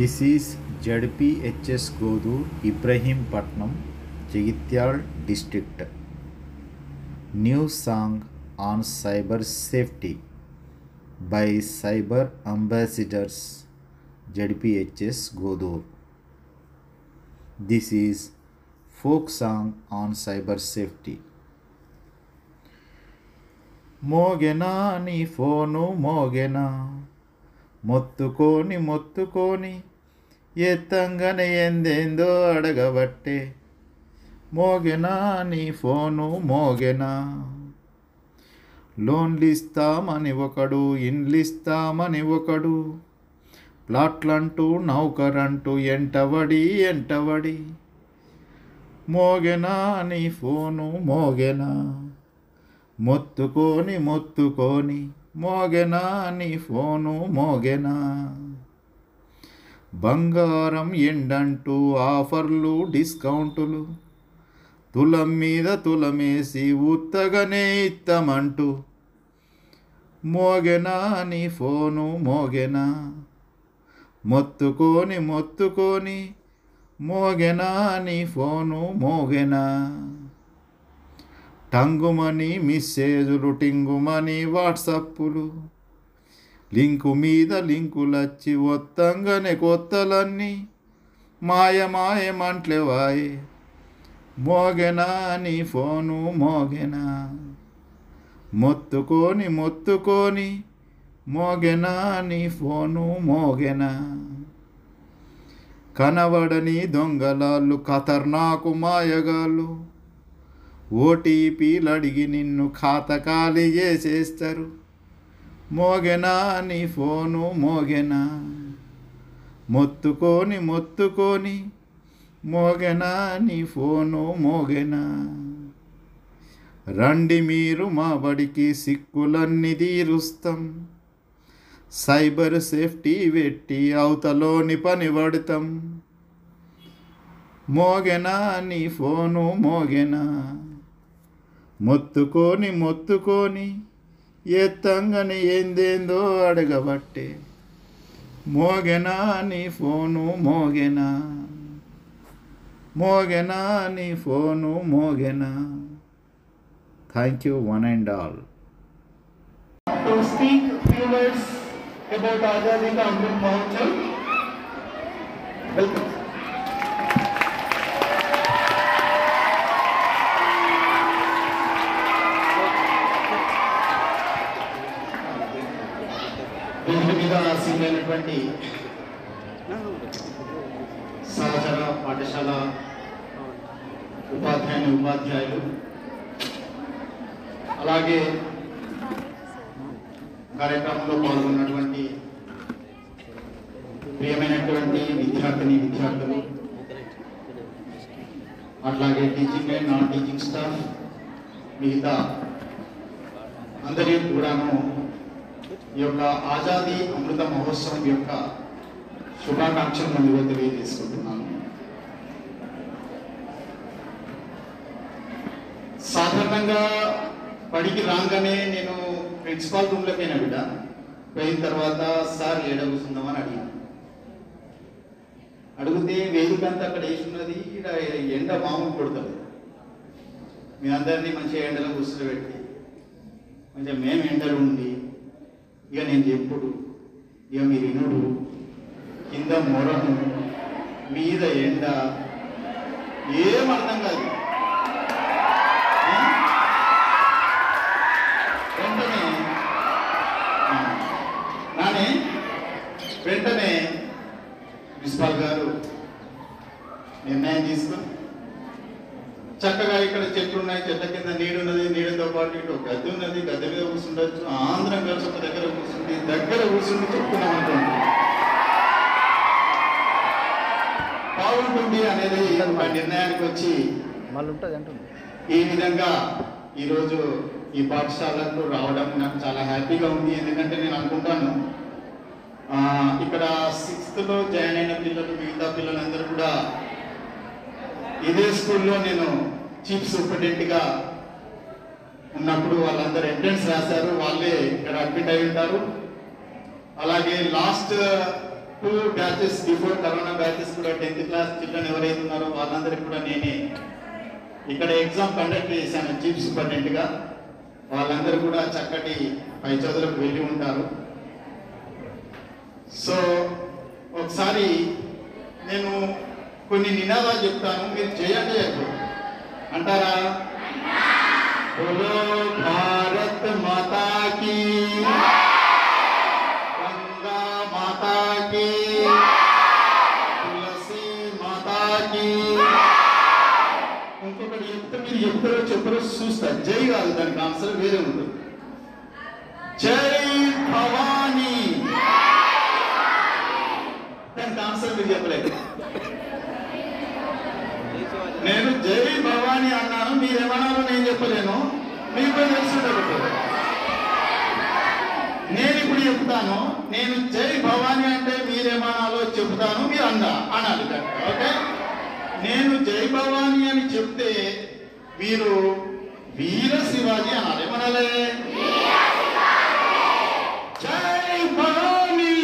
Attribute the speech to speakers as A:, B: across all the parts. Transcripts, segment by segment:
A: This is ZPHS Godur Ibrahimpatnam Jagtial district. New song on cyber safety by cyber ambassadors ZPHS Godur this is folk song on cyber safety. మోగెనా నీ phone మోగెనా మొత్తుకోని మొత్తుకోని ఎత్తంగానే ఎందేందో అడగబట్టే. మోగెనా నీ phone మోగెనా? లోన్లిస్తామని ఒకడు ఇన్లిస్తామని ఒకడు. ప్లాట్లంటూ నౌకరంటూ ఎంటవడి ఎంటవడి. మోగెనా నీ phone మోగెనా? మొత్తుకొని మొత్తుకొని. మోగెనా నీ phone మోగెనా? బంగారం ఎండంటూ ఆఫర్లు డిస్కౌంటులు. తులం మీద తులమేసి ఉత్తగనే ఇత్తమంటూ. మోగెనా నీ ఫోను మోగెనా. మొత్తుకొని మొత్తుకొని. మోగెనా నీ ఫోను మోగెనా. టంగుమని మిస్సేజులు టింగుమని వాట్సప్పులు. లింకు మీద లింకులచ్చి ఒత్తంగానే కొత్తలన్నీ. మాయ మాయమంట్లేవాయే మోగెనా నీ ఫోను మోగెనా. మొత్తుకొని మొత్తుకొని మోగెనా నీ ఫోను మోగెనా. కనబడని దొంగలాళ్ళు ఖతర్నాకు మాయగాళ్ళు. ఓటీపీలు అడిగి నిన్ను ఖాతా ఖాళీ చేసేస్తారు. మోగెనా నీ ఫోను మోగెనా? మొత్తుకొని మొత్తుకొని మోగెనా నీ ఫోను మోగెనా? రండి మీరు మా బడికి సిక్కులన్నీ తీరుస్తాం. సైబర్ సేఫ్టీ పెట్టి అవతలోని పని పడతాం. మోగెనా నీ ఫోను మోగెనా? మొత్తుకొని మొత్తుకొని ఎత్తంగని ఏందేందో అడగబట్టే. మోగెనా నీ ఫోను మోగెనా? మోగెనా నీ phone మోగెనా? Thank
B: you one and all about ప్రత్యేకమైనటువంటి సహచర పాఠశాల ఉపాధ్యాయుని ఉపాధ్యాయులు అలాగే కార్యక్రమంలో పాల్గొన్నటువంటి ప్రియమైనటువంటి విద్యార్థిని విద్యార్థులు అట్లాగే teaching and non teaching staff మిగతా అందరి కూడాను ఈ యొక్క ఆజాదీ అమృత మహోత్సవం యొక్క శుభాకాంక్షలు ముందుగా తెలియజేసుకుంటున్నాను. సాధారణంగా పడికి రాగానే నేను ప్రిన్సిపాల్ రూమ్లోకి పోయిన బిడ్డ పోయిన తర్వాత సార్ ఏడగుతుందామని కూర్చుందామని అడిగాను. అడిగితే వేదిక అంతా అక్కడ వేసి ఉన్నది ఎండ మామూలు కొడుతుంది మీ అందరినీ మంచిగా ఎండలో కూర్చోబెట్టి మంచిగా మేము ఎండలు ఉండి ఇక నేను చెప్పుడు. ఇక మీరు ఇనుడు కింద మొరను మీద ఎండ. ఏం అర్థం కాదు. వెంటనే నానే వెంటనే ప్రిన్సిపాల్ గారు నిర్ణయం తీసుకుని చక్కగా ఇక్కడ చెట్లు ఉన్నాయి చెట్ల కింద నీడు ఉన్నది నీడతో పాటు ఇటు గద్దె ఉన్నది గద్దె మీద కూర్చుండొచ్చు ఆంధ్రం కలిసి ఒక దగ్గర కూర్చుండి దగ్గర కూర్చుండి చెప్తున్నాం అనుకోండి బాగుంటుంది అనేది ఒక నిర్ణయానికి వచ్చి ఈ విధంగా ఈరోజు ఈ పాఠశాలకు రావడం నాకు చాలా హ్యాపీగా ఉంది ఎందుకంటే నేను అనుకుంటాను ఇక్కడ సిక్స్త్లో జాయిన్ అయిన పిల్లలు మిగతా పిల్లలందరూ కూడా ఇదే స్కూల్లో నేను చీఫ్ సూపరింటెండెంట్గా ఉన్నప్పుడు వాళ్ళందరూ ఎంట్రన్స్ రాశారు వాళ్ళే ఇక్కడ అడ్మిట్ అయి ఉంటారు. అలాగే last two batches before corona batches కూడా టెన్త్ క్లాస్ చిల్డ్రన్ ఎవరైతే ఉన్నారో వాళ్ళందరికీ కూడా నేనే ఇక్కడ ఎగ్జామ్ కండక్ట్ చేశాను చీఫ్ సూపరింటెండెంట్గా వాళ్ళందరూ కూడా చక్కటి పై చదువులకు వెళ్ళి ఉంటారు. సో ఒకసారి నేను కొన్ని నినాదాలు చెప్తాను మీరు చేయండి చెప్పు అంటారా? భారత్ మాతా కీ గంగా మాతా కీ తులసి మాతా కీ ఇంకొకటి చెప్తే మీరు చెప్తారో చెప్పారో చూస్తారు జై కాదు దానికి ఆన్సర్ వేరే ఉంటుంది. జై భవానీ దానికి ఆన్సర్ మీరు చెప్పలేదు నేను జై భవానీ అన్నాను. మీరేమన్నారో నేను చెప్పలేను. మీకు తెలుసు నేను ఇప్పుడు చెప్తాను. నేను జై భవానీ అంటే మీరేమన్నాలో చెప్తాను. మీరు అన్నా అనాలి ఓకే? నేను జై భవానీ అని చెప్తే మీరు వీర శివాజీ అనాలి. ఏమనాలి జై భవానీ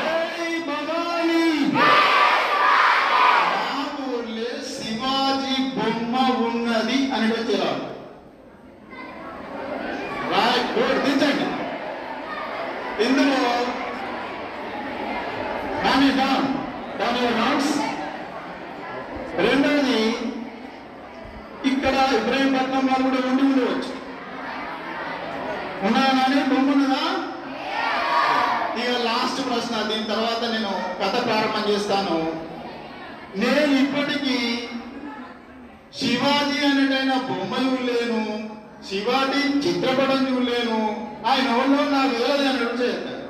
B: జై భవానీ మా ఊర్లే శివాజీ బొమ్మ ఉన్నది అని వచ్చేరాడు రైట్ గుడ్ దించండి ఇందులో కానీ డౌన్ డౌన్ యువర్ నోట్స్ రెండవది ఇక్కడ ఇబ్రాహీంపట్నం వాళ్ళు కూడా ఉండి ఉండవచ్చు ఉన్నాయని బొమ్మ ఉన్నదా ఇక లాస్ట్ ప్రశ్న దీని తర్వాత నేను కథ ప్రారంభం చేస్తాను నేను ఇప్పటికీ శివాజీ అనేటైన బొమ్మ చూడలేను శివాజీ చిత్రపటం చూడలేను. ఆయన ఎవరిలో? నాకు తెలియదు అని అడుగు చేస్తాను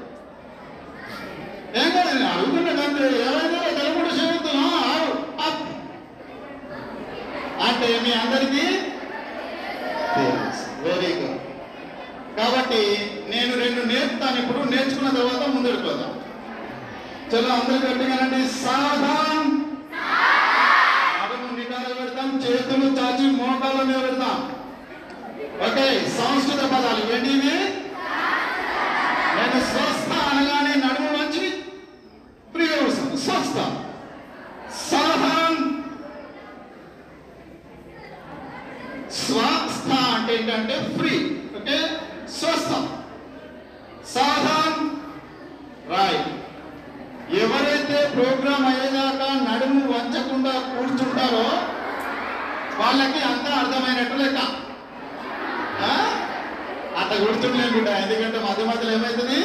B: ఏం కాదు నేను అడుగుతున్నదంటే ఏమైనా తెలపడ చేస్తున్నా అంటే మీ అందరి వెరీ గుడ్ కాబట్టి నేను రెండు నేర్పుతాను ఇప్పుడు నేర్చుకున్న తర్వాత ముందుకు పోదాం చలో అందరూ గట్టిగానండి సాధాన్ నడుము నిటారుగా పెడతాం చేతులు చాచి మోకాళ్ళ మీద పెడతాం ఓకే సంస్కృత పదాలు ఏంటివి నేను స్వస్థ అనగానే నడుము వంచి ప్రియవసం స్వస్థ సాధాన్ స్వస్థ అంటే ఏంటంటే ఫ్రీ ఓకే స్వస్థ సాధాన్ రైట్ ఎవరైతే ప్రోగ్రామ్ అయ్యేదాకా నడుము వంచకుండా కూర్చుంటారో వాళ్ళకి అంతా అర్థమైనట్టు లెక్క ఆ? అట్లా కూర్చుంటలేం బిడ్డ ఎందుకంటే మధ్య మధ్యలో ఏమవుతుంది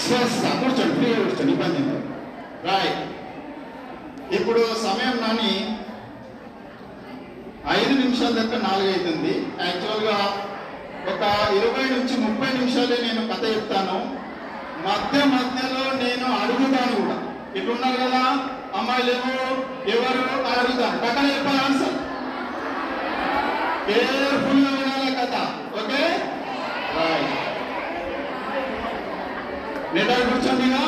B: స్వస్థ కూర్చోండి ఫ్రీగా కూర్చోండి ఇబ్బంది లేదు రైట్ ఇప్పుడు సమయం నాని ఐదు నిమిషాల దాకా నాలుగు అవుతుంది యాక్చువల్గా ఒక ఇరవై నుంచి ముప్పై నిమిషాలే నేను కథ చెప్తాను మధ్య మధ్యలో నేను అడుగుతాను కూడా ఇట్లున్నారు కదా అమ్మాయిలు ఏమో ఎవరు అని అడుగుతాను పక్కన చెప్పాలి ఆన్సర్ కేర్ఫుల్గా వినాలి కథ ఓకే రైట్ నిటారు కూర్చోండిగా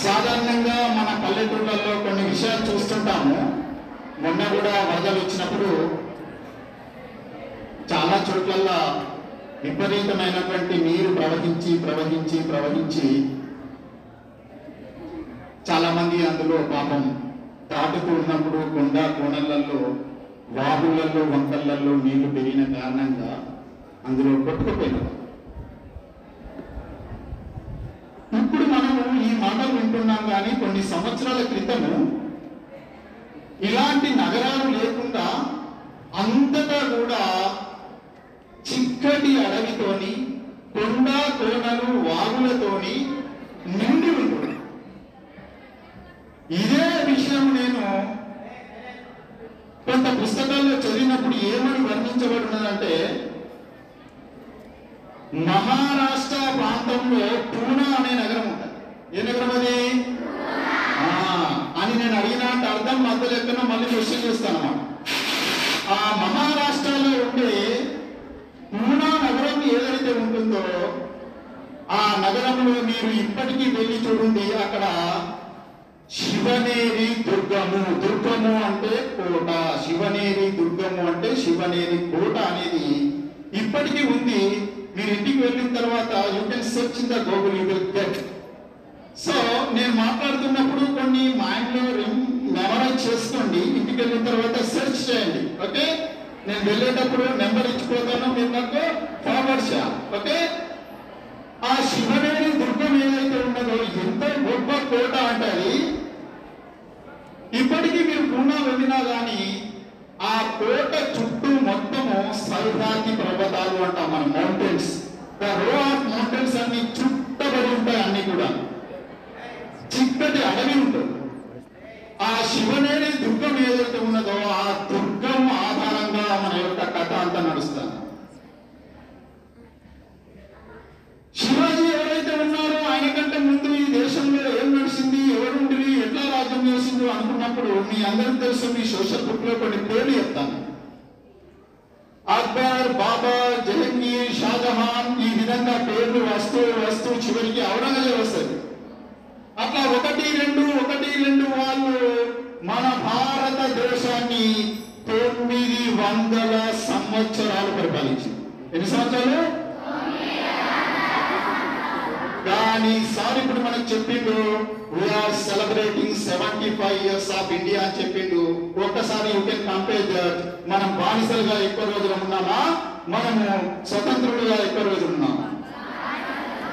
B: సాధారణంగా మన పల్లెటూళ్ళల్లో కొన్ని విషయాలు చూస్తుంటాము మొన్న కూడా వరదలు వచ్చినప్పుడు చాలా చోట్లల్లా విపరీతమైనటువంటి నీరు ప్రవహించి ప్రవహించి ప్రవహించి చాలా మంది అందులో పాపం తాటుతూ ఉన్నప్పుడు కొండ కోణలలో వాగులలో వంకళ్ళల్లో నీళ్ళు పెరిగిన కారణంగా అందులో కొట్టుకుపోయినారు ఇప్పుడు మనము ఈ మాటలు వింటున్నాం కానీ కొన్ని సంవత్సరాల క్రితము ఇలాంటి నగరాలు లేకుండా అంతటా కూడా చిక్కటి అడవితోని కొండ కోనలు వాగులతోని నిండి ఉంటుంది. ఇదే విషయం నేను కొంత పుస్తకాల్లో చదివినప్పుడు ఏమని వర్ణించబడినదంటే మహారాష్ట్ర ప్రాంతంలో పూనా అనే నగరం ఉంటుంది. ఏ నగరం అది? ఆ, అని నేను అడిగిన అర్థం మధ్య లెక్కన మళ్ళీ క్వశ్చన్ చేస్తాను అన్నమాట. ఆ మహారాష్ట్రలో ఉండే పూనా నగరం ఏదైతే ఉంటుందో ఆ నగరంలో మీరు ఇప్పటికీ వెళ్ళి చూడండి అక్కడ శివనేరి దుర్గము. దుర్గము అంటే కోట. శివనేరి దుర్గము అంటే శివనేరి కోట అనేది ఇప్పటికీ ఉంది. మీరు ఇంటికి వెళ్ళిన తర్వాత you can search in the Google you will get so నేను మాట్లాడుతున్నప్పుడు కొన్ని మైండ్లో మెమరైజ్ చేసుకోండి. ఇంటికి వెళ్ళిన తర్వాత సెర్చ్ చేయండి. ఓకే నేను వెళ్ళేటప్పుడు నెంబర్ ఇచ్చిపోతాను మీరు నాకు ఫార్వర్డ్ చేయాలి ఓకే? ఆ శివనేని దుర్గం ఏదైతే ఉన్నదో ఎంత గొప్ప కోట అంటే ఇప్పటికీ మీరు పూనా వెళ్ళినా కానీ ఆ కోట చుట్టూ మొత్తము సరిహాతి పర్వతాలు అంటాం మన mountains the row of mountains అన్ని చుట్టబడి ఉంటాయి అన్ని కూడా. చిక్కటి అడవి ఉంటుంది. ఆ శివనేని దుర్గం ఏదైతే ఉన్నదో ఆ దుర్గం ఆధారంగా మన యొక్క కథ అంతా నడుస్తాను శివాజీ ఎవరైతే ఉన్నారో ఆయన కంటే ముందు ఈ దేశంలో ఏం నడిచింది ఎవరుండి ఎట్లా రాజ్యం చేసిందో అనుకున్నప్పుడు మీ అందరికి తెలుసు మీ సోషల్ బుక్లో కొన్ని పేర్లు చెప్తాను. అక్బర్ బాబర్ జహంగీర్ షాజహాన్ ఈ విధంగా పేర్లు వస్తూ వస్తూ చివరికి ఔరంగజేబ్ వస్తుంది అట్లా ఒకటి రెండు ఒకటి రెండు వాళ్ళు మన భారతదేశాన్ని తొమ్మిది వందల సంవత్సరాలు పరిపాలించింది. ఎన్ని సంవత్సరాలు? కానీ సార్ ఇప్పుడు మనకు చెప్పిండు we are celebrating seventy five years of India అని చెప్పిండు. ఒక్కసారి యూ కెన్ కంపేర్ దట్ మనం బానిసలుగా ఎక్కువ రోజులు ఉన్నామా? మనము స్వతంత్రులుగా ఎక్కువ రోజులు ఉన్నామా?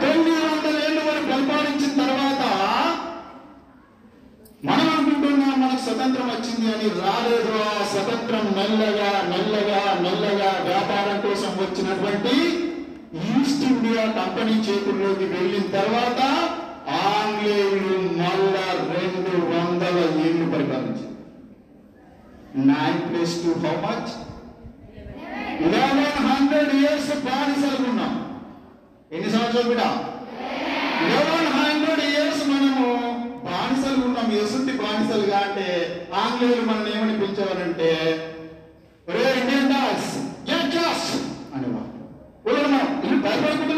B: తొమ్మిది వందల ఏళ్ళు మనం పరిపాలించిన తర్వాత మనం అనుకుంటున్నాం మనకు స్వతంత్రం వచ్చింది అని రాలేదు. ఆ స్వతంత్రం మెల్లగా మెల్లగా మెల్లగా వ్యాపారం కోసం వచ్చినటువంటి ఈస్ట్ ఇండియా కంపెనీ చేతుల్లోకి వెళ్ళిన తర్వాత ఆంగ్లేయులు మళ్ళా రెండు వందల ఏళ్ళు పరిపాలించారు. Nine plus two how much eleven hundred years బానిసలు ఉన్నాం ఎన్ని సంవత్సరాలు కూడా? లెవెన్ హండ్రెడ్ ఇయర్స్ మనము బానిసలు ఉన్నాం. ఎసుంటి బానిసలుగా అంటే ఆంగ్లేయులు మనల్ని ఏమని పిలిచేవారంటే రే ఇండియన్ డాగ్స్ జాస్ జస్ట్ అనేవారు. వాళ్ళు మనం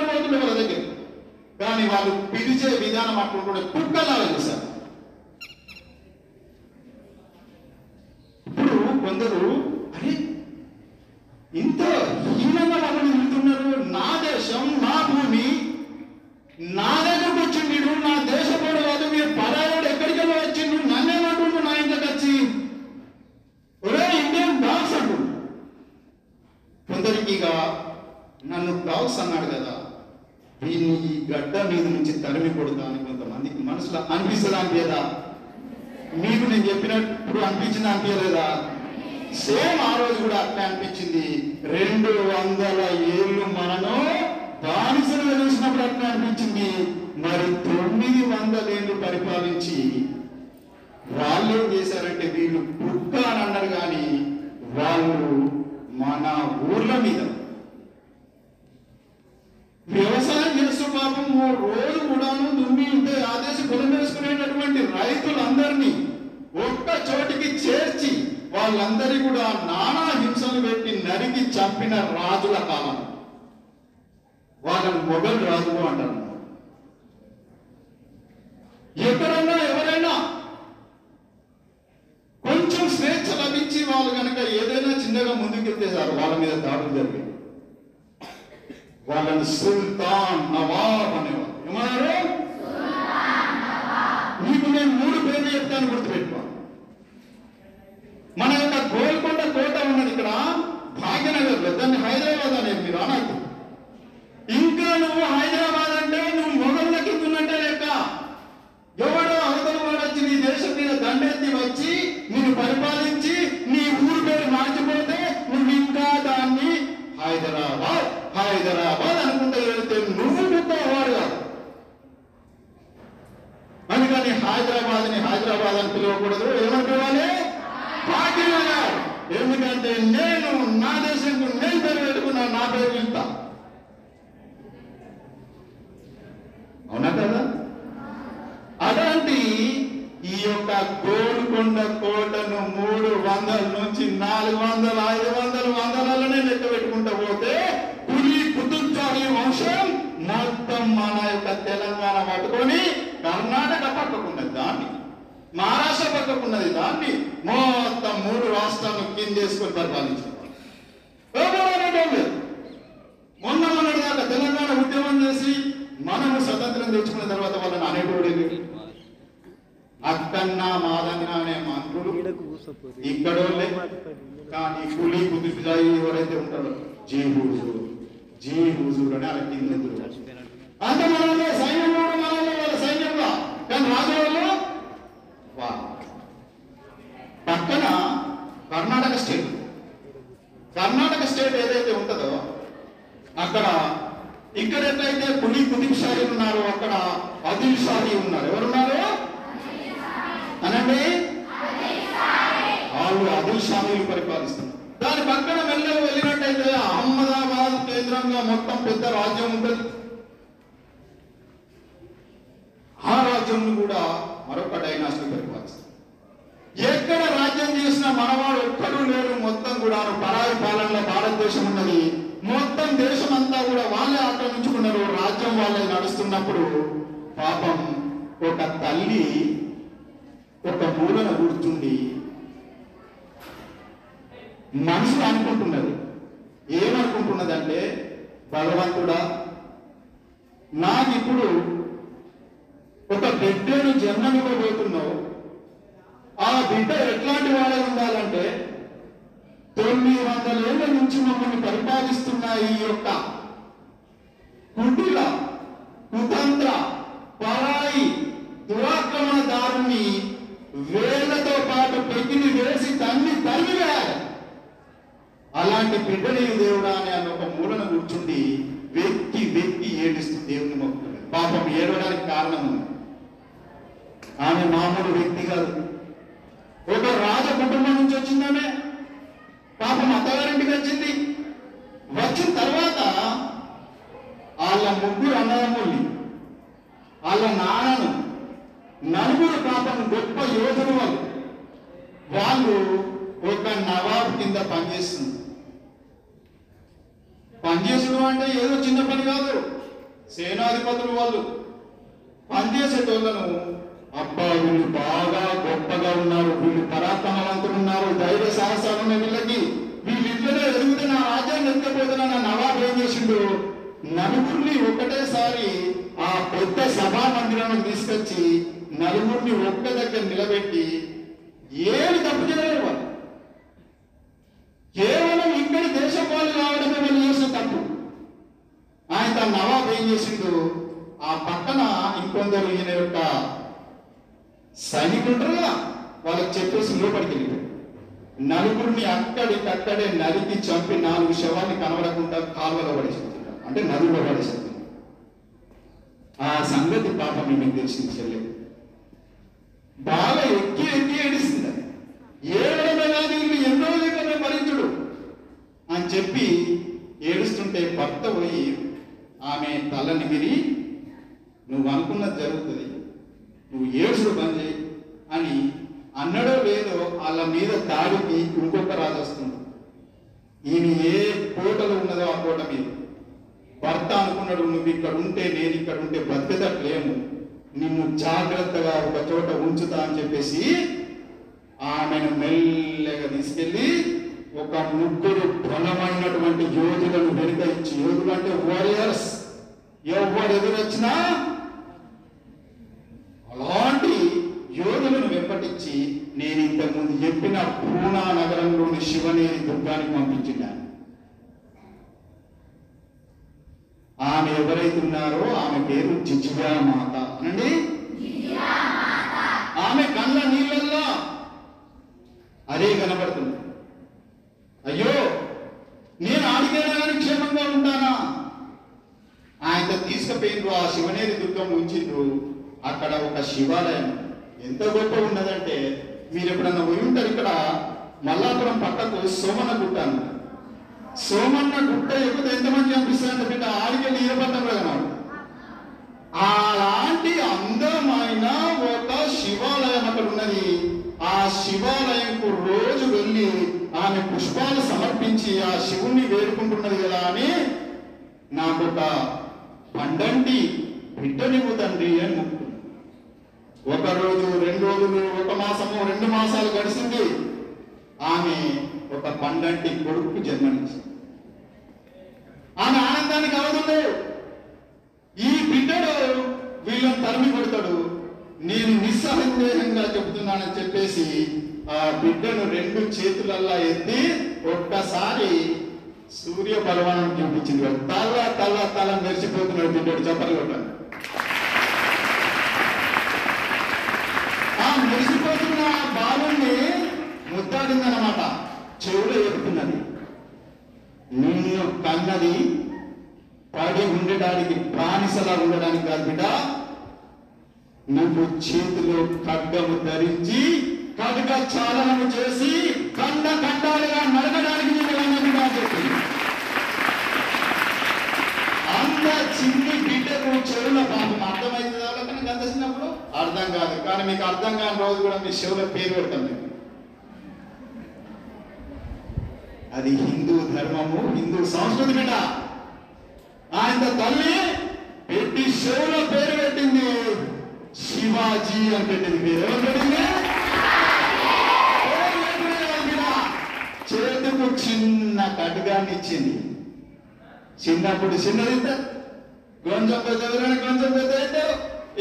B: పోతుండే వాళ్ళ దగ్గర. కానీ వాళ్ళు పిలిచే విధానం అట్లా కూడా కుక్కలాగా చూశారు. ఇప్పుడు కొందరు అరే ఇంత హీనంగా వాళ్ళని వెళ్తున్నారు నా దేశం నా భూమి నా దగ్గరకు వచ్చిండు నా దేశపోడు కాదు మీరు పరాయుడు ఎక్కడికి వెళ్ళి వచ్చిండు నన్నేమంటుండు నా ఇంట్లోకి వచ్చి ఒరే ఇండియన్ డాగ్స్ అంటుండు కొందరికి ఇక నన్ను డాగ్స్ అన్నాడు కదా దీన్ని ఈ గడ్డ మీద నుంచి తరిమి కొడతాను కొంతమందికి. మనసులో అనిపిస్తుందా అనిపించదా మీకు నేను చెప్పినప్పుడు అనిపించింది అనిపించలేదా? సేమ్ ఆ రోజు కూడా అట్లా అనిపించింది. రెండు వందల ఏళ్ళు మనను బానిసలుగా చూసినప్పుడు అట్లా అనిపించింది. మరి తొమ్మిది వందల ఏళ్ళు పరిపాలించి వాళ్ళు ఏం చేశారంటే వీళ్ళు బుక్క అని అన్నారు కానీ వాళ్ళు మన ఊర్ల మీద వ్యవసాయం చేస్తూ పాపం. రోజు కూడాను దుమ్మి ఉంటే ఆదేశం పొలం రైతులందరినీ ఒక్క చోటికి చేర్చి వాళ్ళందరి కూడా నానా హింసలు పెట్టి నరికి చంపిన రాజుల కాలం. వాళ్ళని మొఘల్ రాజులు అంటారు. ఎక్కడన్నా ఎవరైనా కొంచెం స్వేచ్ఛ లభించి వాళ్ళు కనుక ఏదైనా చిన్నగా ముందుకెత్తేసారు వాళ్ళ మీద దాడులు జరిగాయి. వాళ్ళని సుల్తాన్ నవాబ్ అనేవారు. ఏమన్నారు? మీకు నేను మూడు పేర్లు చెప్తాను గుర్తుపెట్టుకో. మన యొక్క గోల్కొండ కోట ఉన్నది ఇక్కడ భాగ్యనగర్ దాన్ని హైదరాబాద్ అనేది మీరు అనద్దు. ఇంకా నువ్వు హైదరాబాద్ అంటే నువ్వు మొగళ్ళ కింద ఉన్నట్టే లెక్క ఎవడో అవతల వాడు వచ్చి నీ దేశం మీద దండెత్తి వచ్చి నిన్ను పరిపాలించి నీ ఊరు పేరు మార్చిపోతే నువ్వు ఇంకా దాన్ని హైదరాబాద్ హైదరాబాద్ అనుకుంటే వెళితే నువ్వు పుట్టేవాడు కాదు అందుకని హైదరాబాద్ని హైదరాబాద్ అని పిలవకూడదు ఏమని పిలవాలి భాగ్యనగర్ ఎందుకంటే నేను నా దేశంకు నేను పేరు పెట్టుకున్నా నా పేరు పిలుస్తా అవునా కదా అలాంటి ఈ యొక్క గోల్కొండ కోటను మూడు వందల నుంచి నాలుగు వందల ఐదు వందల వందలలోనే లెక్క పెట్టుకుంటూ పోతే పులి కుతుబ్షాహీ వంశం మొత్తం మన యొక్క తెలంగాణ పట్టుకొని కర్ణాటక పక్కకున్నది దాన్ని మహారాష్ట్ర పక్కకున్నది దాన్ని మొత్తం మూడు రాష్ట్రాలను కిందేసుకొని పరిపాలించారు ఇక్కడోళ్ళే కానీ కూలీ కుదిరిజాయి ఎవరైతే ఉంటారో జీ హుజూర్ జీ హుజూర్ అని అలా కింద అంత మనలో సైన్యంలో కూడా మనలో వాళ్ళ సైన్యంలో కానీ రాజులలో వా పక్కన కర్ణాటక స్టేట్ కర్ణాటక స్టేట్ ఏదైతే ఉంటుందో అక్కడ ఇక్కడ ఎట్లయితే పులి కుతుబ్ షాహీ ఉన్నారో అక్కడ అదిల్ షాహీ ఉన్నారు ఎవరున్నారు అనండి వాళ్ళు అదిల్ షాహీలు పరిపాలిస్తున్నారు దాని పక్కన మెల్లగా వెళ్ళినట్టయితే అహ్మదాబాద్ కేంద్రంగా మొత్తం పెద్ద రాజ్యం ఉంటుంది. ఆ రాజ్యంను కూడా మరొక డైనాసిటీ పరిపాలిస్తుంది. ఎక్కడ రాజ్యం చేసిన మనవాడు ఒక్కడు లేరు మొత్తం కూడా పరాయి పాలనలో భారతదేశం ఉన్నది. మొత్తం దేశం అంతా కూడా వాళ్ళే ఆక్రమించుకున్నారు. రాజ్యం వాళ్ళే నడుస్తున్నప్పుడు పాపం ఒక తల్లి ఒక మూలన కూర్చుండి మనసు అనుకుంటున్నది. ఏమనుకుంటున్నదంటే భగవంతుడా? నాకిప్పుడు ఒక బిడ్డను జన్మనివ్వబోతున్నావు ఆ బిడ్డ ఎట్లాంటి వాడే ఉండాలంటే తొమ్మిది వందల నుంచి మమ్మల్ని పరిపాలిస్తున్న ఈ యొక్క కుటిల కుతంత్ర పరాయి దురాక్రమణదారుని వేళ్ళతో పాటు పెట్టిని వేసి తన్ని తల్లి వేయాలి అలాంటి బిడ్డని దేవుడా అని అన్న ఒక మూలన కూర్చుండి వెక్కి వెక్కి ఏడుస్తూ దేవుని మొక్కుతుంది పాపం ఏడవడానికి కారణం ఉంది. ఆమె మామూలు వ్యక్తి కాదు. ఒక రాజ కుటుంబం నుంచి వచ్చిందామే పాపం అత్తగారింటికి వచ్చింది. వచ్చిన తర్వాత వాళ్ళ ముగ్గురు అన్నదమ్ముల్ని వాళ్ళ నాన్నను నలుగురు పాపం గొప్ప యోధులు వాళ్ళు. వాళ్ళు ఒక నవాబు కింద పనిచేస్తుంది పనిచేసడం అంటే ఏదో చిన్న పని కాదు. సేనాధిపతులు వాళ్ళు పనిచేసేటోళ్ళను అబ్బా వీళ్ళు బాగా గొప్పగా ఉన్నారు. వీళ్ళు పరాక్రమవంతులు ఉన్నారు. ధైర్య సాహసాలు ఉన్న వీళ్ళకి వీళ్ళు ఇట్లనే ఎదుగుతే నా రాజ్యాన్ని ఎత్తుకపోతున్నా నా నవాబ్ ఏం చేసిండు? నలుగురిని ఒకటేసారి ఆ పెద్ద సభా మందిరాన్ని తీసుకొచ్చి నలుగురిని ఒక్క దగ్గర నిలబెట్టి ఏమి తప్పు చేయలేరు వాళ్ళు కేవలం ఇక్కడి దేశం వాళ్ళు రావడమే వాళ్ళు చేసిన తప్పు ఆయన నవాబ్ ఏం చేసిండు? ఆ పక్కన ఇంకొందరు ఈయన యొక్క సైనికులు ఉంటారు వాళ్ళకి చెప్పేసి లోపలికి వెళ్ళిపోయాడు నలుగురిని అక్కడికక్కడే నరికి చంపి నాలుగు శవాన్ని కనబడకుండా కాలువలో పడేసేస్తున్నాడు అంటే నదిలో పడేసేస్తున్నాడు ఆ సంగతి పాపం మీకు తెలిసింది చెల్లె బాగా ఎక్కి ఎక్కి ఏడిస్తుంది. అది. ఏడవడమే కాదు వీళ్ళు ఎన్నో దగ్గర భరించుడు అని చెప్పి ఏడుస్తుంటే భర్త పోయి ఆమె తలని విరి నువ్వు అనుకున్నది జరుగుతుంది. నువ్వు ఏడుచుడు బంద్ చేయి అని అన్నడో లేదో వాళ్ళ మీద దాడికి ఇంకొక రాజు వస్తుంది. ఈమె ఏ కోటలో ఉన్నదో ఆ కోట మీద. భర్త అనుకున్నాడు నువ్వు ఇక్కడ ఉంటే నేను ఇక్కడ ఉంటే బతికేటట్లేము. నిన్ను జాగ్రత్తగా ఒక చోట ఉంచుతా అని చెప్పేసి ఆమెను మెల్లగా తీసుకెళ్ళి ఒక ముగ్గురు బలమైనటువంటి యోధులను వెనుక ఇచ్చి యోధులు అంటే వారియర్స్ ఎవరు ఎదురొచ్చినా అలాంటి యోధులను వెంపటించి నేను ఇంతకుముందు చెప్పిన పూనా నగరంలోని శివనేరి దుర్గానికి పంపించినాను ఆమె ఎవరైతే ఉన్నారో ఆమె పేరు జిజియా మాత అనండి ఆమె కళ్ళ నీళ్ళల్లో అదే కనబడుతుంది. అయ్యో నేను ఆడికైనా కానీ క్షేమంగా ఉంటానా ఆయన తీసుకుపోయిండ్రు ఆ శివనేరి దుర్గం ఉంచిండ్రు. అక్కడ ఒక శివాలయం. ఎంత గొప్ప ఉన్నదంటే మీరు ఎప్పుడన్నా పోయి ఉంటారు ఇక్కడ? మల్లాపురం పక్కకు సోమన గుట్ట అన్నారు సోమన్న గుట్ట ఎక్కితే ఎంతమంది అనిపిస్తారంటే బిడ్డ? ఆడికెళ్ళి ఈరపట్టం కదన్నాడు అలాంటి అందమైన ఒక శివాలయం అక్కడ ఉన్నది. ఆ శివాలయంకు రోజు వెళ్ళి ఆమె పుష్పాలు సమర్పించి ఆ శివుణ్ణి వేడుకుంటున్నది కదా అని? నాకు ఒక పండంటి బిడ్డనివ్వు తండ్రి అని మొక్కుకుంది. ఒక రోజు రెండు రోజులు ఒక మాసము రెండు మాసాలు గడిచింది. ఆమె ఒక పండంటి కొడుకు జన్మనిచ్చింది. ఆమె ఆనందానికి అవదు ఈ బిడ్డడు వీళ్ళని తరిమి కొడతాడు. నేను నిస్సందేహంగా చెబుతున్నానని చెప్పేసి ఆ బిడ్డను రెండు చేతులల్లా ఎత్తి ఒక్కసారి సూర్య బలవానం చూపించింది తల తల తల మెరిసిపోతున్నాడు బిడ్డడు చెప్పలు కొట్టాను ఆ మెరిసిపోతున్న బాలుని ముద్దాడిందనమాట చెవులో చెప్తున్నది నిన్ను కన్నది పడి ఉండడానికి బానిసలా ఉండడానికి కాదు బిడ్డ నువ్వు చేతిలో ఖడ్గము ధరించి కనుక చాలనము చేసి కండ కండాలుగా నడకడానికి వెళ్ళమని అన్నదిగా అంత చిన్ని బిడ్డకు చెవుల పాపం. అర్థమైంది వాళ్ళకి గంత చిన్నప్పుడు? అర్థం కాదు. కానీ మీకు అర్థం కాని రోజు కూడా మీ చెవుల పేరు పెడతాం మేము అది హిందూ ధర్మము హిందూ సంస్కృతి బిడ్డ. ఆయన తల్లి పెట్టి షోలో పేరు పెట్టింది శివాజీ అని పెట్టింది పేరు. ఎవరు పెట్టింది పేరు పెట్టింది కదా బిడ్డ. చేతుకు చిన్న కటుగాన్ని ఇచ్చింది. చిన్నప్పుడు చిన్నది ఇస్తారు కొంచెం పెద్దవరైనా కొంచెం పెద్ద అయితే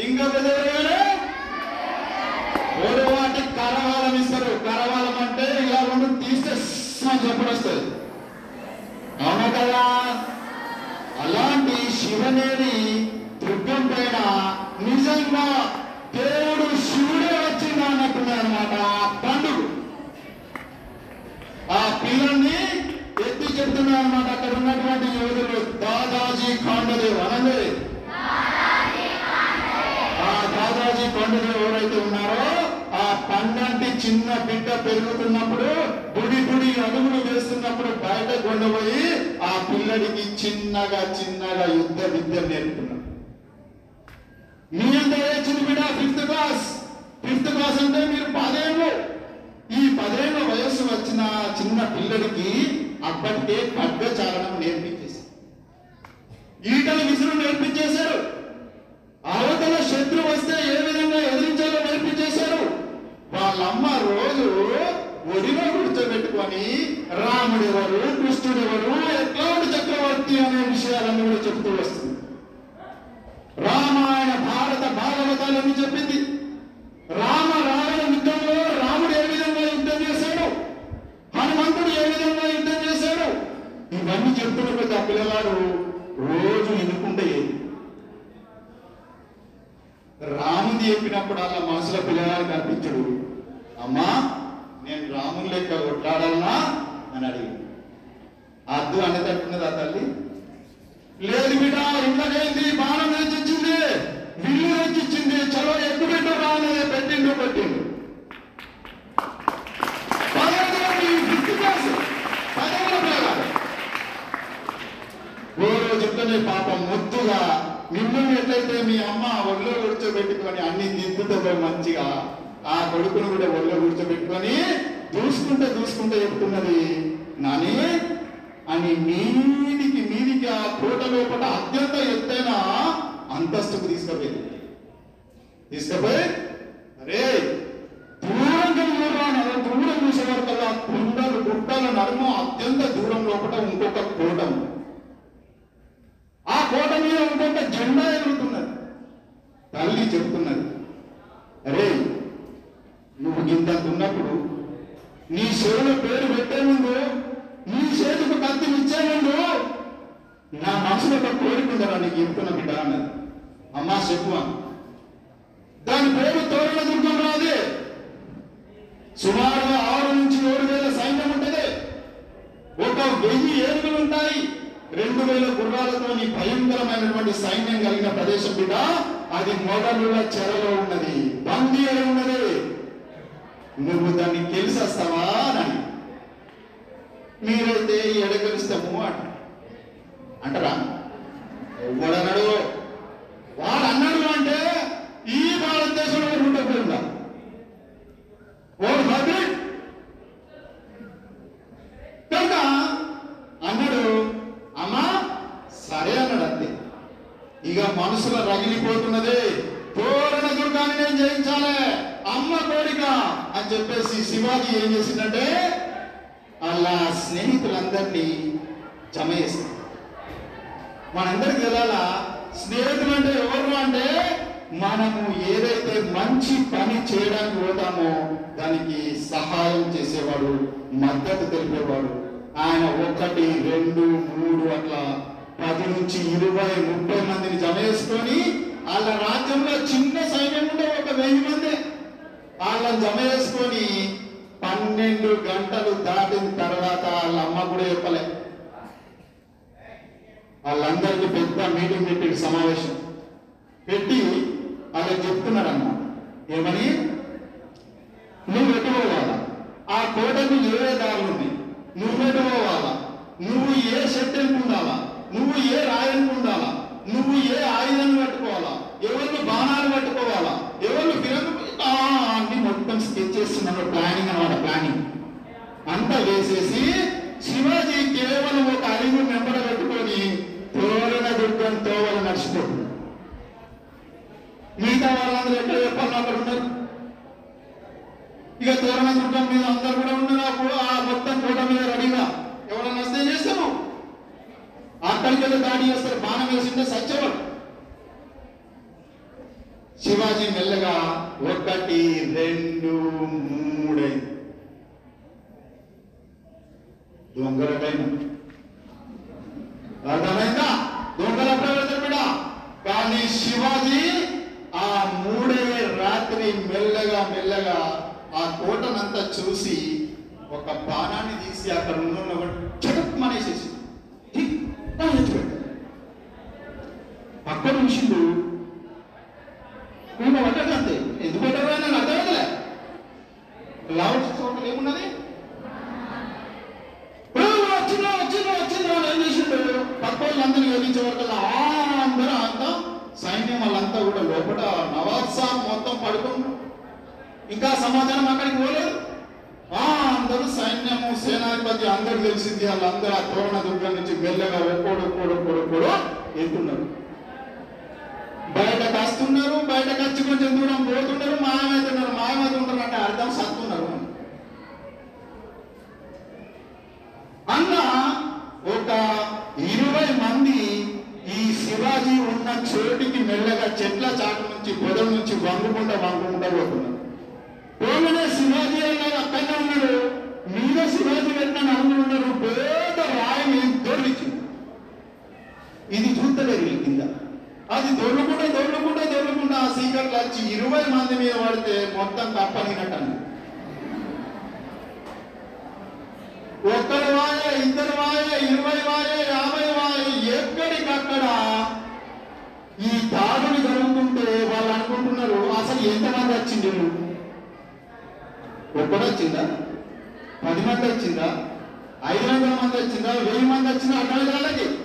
B: ఇంకా పెద్దవరైనా ఓడి వాటి కరవాలం ఇస్తారు. కరవాలం అంటే ఇలా రెండు తీస్తే చెప్పడం వస్తుంది? అవునా కదా? అలాంటి శివనేని దుర్గం పైన నిజంగా దేవుడు శివుడే వచ్చిందా అన్నట్టున్నాడు అనమాట ఆ పండుగ పిల్లల్ని ఎత్తి చెప్తున్నాడు అనమాట అక్కడ ఉన్నటువంటి యోధులు. దాదాజీ కాండదేవ్ అనండి. ఆ దాదాజీ కాండదేవ్ ఎవరైతే ఉన్నారో ఆ పండంటి చిన్న బిడ్డ పెరుగుతున్నప్పుడు గుడి గుడి అడుగులు వేస్తున్నప్పుడు బయట కొండపోయి ఆ పిల్లడికి చిన్నగా చిన్నగా యుద్ధ విద్య నేర్పుతున్నాడు మీ అంతా చిన్న బిడ్డ ఫిఫ్త్ క్లాస్. ఫిఫ్త్ క్లాస్ అంటే మీరు పదేళ్ళు ఈ పదేళ్ళ వయస్సు వచ్చిన చిన్న పిల్లడికి అప్పటికే ఖడ్గ చాలనం నేర్పించేసి ఈటల విసురు నేర్పించేశారు. అవతల శత్రు వస్తే ఏ విధంగా ఎదిరించాలో నేర్పించేశారు. వాళ్ళమ్మ రోజు ఒడిలో కూర్చోబెట్టుకొని రాముడెవరు? కృష్ణుడెవరు? ఎట్లాంటి చక్రవర్తి అనే విషయాలన్నీ కూడా చెప్తూ వస్తుంది. రామాయణ భారత భాగవతాలని చెప్పింది. రామ రావణ యుద్ధంలో రాముడు ఏ విధంగా యుద్ధం చేశాడు హనుమంతుడు ఏ విధంగా యుద్ధం చేశాడు ఇవన్నీ చెప్తున్నప్పుడు ఆ పిల్లవాడు రోజు ఎన్నుకుంటే రాముని చెప్పినప్పుడు అలా మనసులో పిల్లలు కనిపించడు. అమ్మా నేను రాముని లెక్క కొట్లాడాలనా అని అడిగి అద్దు అనేటట్టున్నది ఆ తల్లి. లేదు బిడ్డ ఇంట్లోకేంది? బాణం తెచ్చిచ్చింది విల్లు తెచ్చిచ్చింది చలో ఎక్కువ పెట్టు రాలేదు పెట్టిండు పెట్టిండు. రోజు పాపం ముద్దుగా మిమ్మల్ని ఎట్లయితే మీ అమ్మ ఒళ్ళో కూర్చోబెట్టుకొని అన్ని దిద్దుతో మంచిగా ఆ కొడుకును కూడా ఒళ్ళో కూర్చోబెట్టుకొని దూసుకుంటే దూసుకుంటే చెప్తున్నది నాని అని మీదికి మీదికి ఆ కోట లోపల అత్యంత ఎత్తైన అంతస్తుకు తీసుకుపోయింది తీసుకుపోయి అరే దూరంగా దూరం దూరం చూసేవారికల్లా కుండలు గుట్టల నడుము అత్యంత దూరం లోపల ఇంకొక కోటం. ఆ కోట మీద ఇంకొక జెండా ఎగురుతున్నది. తల్లి చెప్తున్నది అరే నువ్వు ఇంత ఉన్నప్పుడు నీ చెవుల పేరు పెట్టే ముందు నీ చేతికి కత్తి ఇచ్చే ముందు నా మనసులో ఒక కోరిక ఉందరా నీకు? చెప్తున్న బిడ్డ అన్నది. అమ్మా చెప్పు దాని పేరు తోరణ దుర్గం రాదే. సుమారుగా ఆరు నుంచి ఏడు వేల సైన్యం ఉంటుంది. ఒక వెయ్యి ఏనుగులు ఉంటాయి. రెండు వేల గుర్రాలతో నీ భయంకరమైనటువంటి సైన్యం కలిగిన ప్రదేశం బిడ్డ అది మొదలుల చెరలో ఉన్నది. బందీ అయి ఉన్నది. నువ్వు దాన్ని తెలిసేస్తావా అని మీరైతే ఎడగలుస్తాము అంట అంటారా? ఎవడన్నాడు వాడు అన్నాడు అంటే ఈ భారతదేశంలో ఉండకుండా ఓ హబిట్ కనుక అన్నాడు అమ్మా సరే అన్నాడు అంతే ఇక మనసులో రగిలిపోతున్నది తోరణ దుర్గాన్ని నేను జయించాలి అమ్మ కోరిక అని చెప్పేసి శివాజీ ఏం చేసిందంటే అలా స్నేహితులందరినీ జమ చేసింది. మనందరికి తెలాలా స్నేహితులు అంటే ఎవరు అంటే మనము ఏదైతే మంచి పని చేయడానికి పోతామో దానికి సహాయం చేసేవాడు మద్దతు తెలిపేవాడు. ఆయన ఒకటి రెండు మూడు అట్లా పది నుంచి ఇరవై ముప్పై మందిని జమ చేసుకొని వాళ్ళ రాజ్యంలో చిన్న సైన్యం ఉండే ఒక వెయ్యి మంది. వాళ్ళని జమ చేసుకొని పన్నెండు గంటలు దాటిన తర్వాత వాళ్ళ అమ్మ కూడా చెప్పలే. వాళ్ళందరికీ పెద్ద మీటింగ్ పెట్టి సమావేశం. పెట్టి వాళ్ళకి చెప్తున్నాడు ఏమని? నువ్వు పెట్టుకోవాలా ఆ కోటకు ఏ దారులు ఉంది. నువ్వు పెట్టుకోవాలా నువ్వు ఏ శక్తిని ఉండాలా? నువ్వు ఏ రాయని ఉండాలా? నువ్వు ఏ ఆయుధాన్ని పట్టుకోవాలా ఎవరిని బాణాలు పట్టుకోవాలా ఎవరిని ఫిరంగు అన్ని మొత్తం స్కెచ్ చేస్తున్నాడు ప్లానింగ్ అనమాట ప్లానింగ్ అంతా వేసేసి శివాజీ కేవలం ఒక అడుగు వెంబడ పెట్టుకొని తోరణ దుర్గం తోవల నడిచిపోతుంది మిగతా వాళ్ళందరూ ఎక్కడ చెప్పాలి అక్కడ ఉన్నారు ఇక తోరణ దుర్గం మీద అందరు కూడా ఉన్నారు ఆ మొత్తం కోట మీద రెడీగా. ఎవరన్నా వస్తే చేస్తాము. అక్కడికి వెళ్ళి దాడి చేస్తారు బాణం వేసింటే సత్యం శివాజీ మెల్లగా ఒకటి రెండు మూడై టైం అర్థమైందా? దొంగల ప్రవేశపెడ కానీ శివాజీ ఆ మూడే రాత్రి మెల్లగా మెల్లగా ఆ కోటనంతా చూసి ఒక బాణాన్ని తీసి అక్కడ ఉన్న చటుక్ మనేసేసి పక్కన విషయంలో మేము పట్టడంతే ఎందుకు పట్టారు అని నాకు అర్థమైందిలే లౌడ్ చోట ఏమున్నది వచ్చిందా వచ్చిందా వచ్చిందా అని ఏం చేసిండు పక్క వాళ్ళందరూ యోగించే వరకు అందరూ అంతా సైన్యం వాళ్ళంతా కూడా లోపల నవాబ్ సాబ్ మొత్తం పడుకున్నారు ఇంకా సమాచారం అక్కడికి పోలేదు ఆ అందరూ సైన్యము సేనాధిపతి అందరూ తెలిసింది వాళ్ళందరూ ఆ తోరణ దుర్గం నుంచి మెల్లగా ఒక్కోడు ఒక్కోడు ఒక్కోడు ఒక్కోడు వెళ్తున్నారు బయటకు వస్తున్నారు బయటకు వచ్చి కొంచెం దూరం పోతున్నారు మాయమవుతున్నారు మాయమవుతుంటారు అంటే అర్థం సత్తున్నారు అన్న ఒక ఇరవై మంది ఈ శివాజీ ఉన్న చోటికి మెల్లగా చెట్ల చాటు నుంచి పొదల నుంచి వంగుకుంటా వంగుకుంటా పోతున్నారు పోగానే శివాజీ అన్నారు అక్కడనే ఉన్నాడు మీద శివాజీ పెట్టిన నలుగురు ఉన్నారు పేద రాయిని దొరికింది ఇది చూస్తలేదు వీళ్ళ కింద అది దొర్లుకుంటే దొర్లుకుంటే దొర్లుకుంటే ఆ సీకర్లు వచ్చి ఇరవై మంది మీద పడితే మొత్తం కప్పనినట్టండి ఒక్కడు వాయ ఇద్దరు వాయ ఇరవై వాయ యాభై వాయ ఎక్కడికక్కడ ఈ దాడులు జరుగుతుంటే వాళ్ళు అనుకుంటున్నారు అసలు ఎంతమంది వచ్చింది వచ్చిందా? పది మంది వచ్చిందా? ఐదు వందల మంది వచ్చిందా? వెయ్యి మంది వచ్చిందా? అర్థమైంది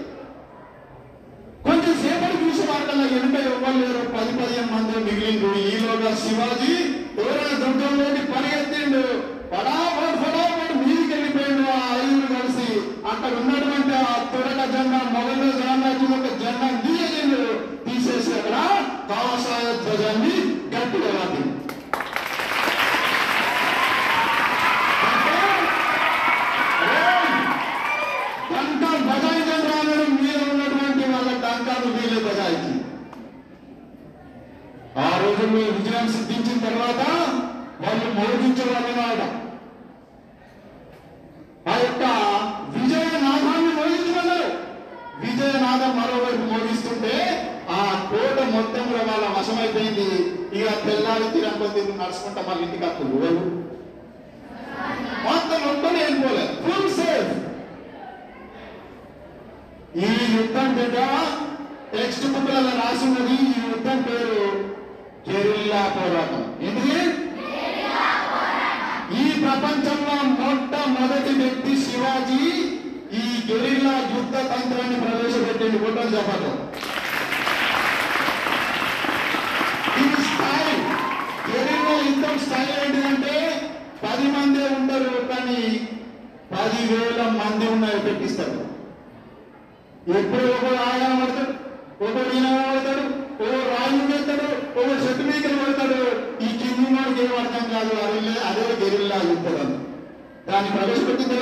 B: కొంచెం సేపటి చూసి వాటిలో ఎనభై ఎవ్వరు లేరు పది పదిహేను మంది మిగిలిండు ఈలోగా శివాజీ తోరణ దుర్గంలోకి పరిగెత్తిండు. పడాపడు పడాపడు మీదికి వెళ్ళిపోయిండు ఆ ఐదుగురు కలిసి. అక్కడ ఉన్నటువంటి ఆ తొరక జెండా మొగలు సామ్రాజ్యం యొక్క జెండా తీసేసిండు తీసేసి అక్కడ కావసాయ ధ్వజాన్ని కాదు వారిల్లే అదే గెరిల్లా యుద్ధం. దాన్ని ప్రవేశపెట్టింది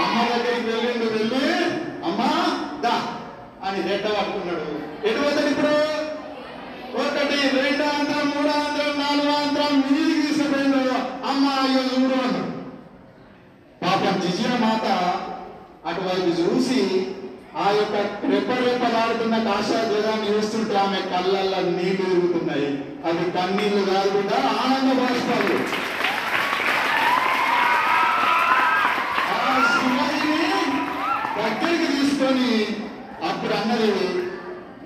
B: అమ్మ దగ్గరికి వెళ్ళిండు వెళ్ళి అమ్మా దా అని రెడ్డ పట్టుకున్నాడు. ఎటు వద్దని ఇప్పుడు? ఒకటి రెండాంధ్రం మూడాంధ్రం నాలుగాంధ్రం మిగిలి తీసుకుపోయిండు అమ్మ అయ్యో చూడు పాపం జిజిన మాత అటువైపు చూసి ఆ యొక్క రెప్పరెప్పలాడుతున్న కాషాయ ధ్వజాన్ని చూస్తుంటే ఆమె కళ్ళల్లో నీళ్ళు తిరుగుతున్నాయి. అది కన్నీళ్ళు కాకుండా ఆనంద భాషాలు ఆ దగ్గరికి తీసుకొని అప్పుడు అన్నది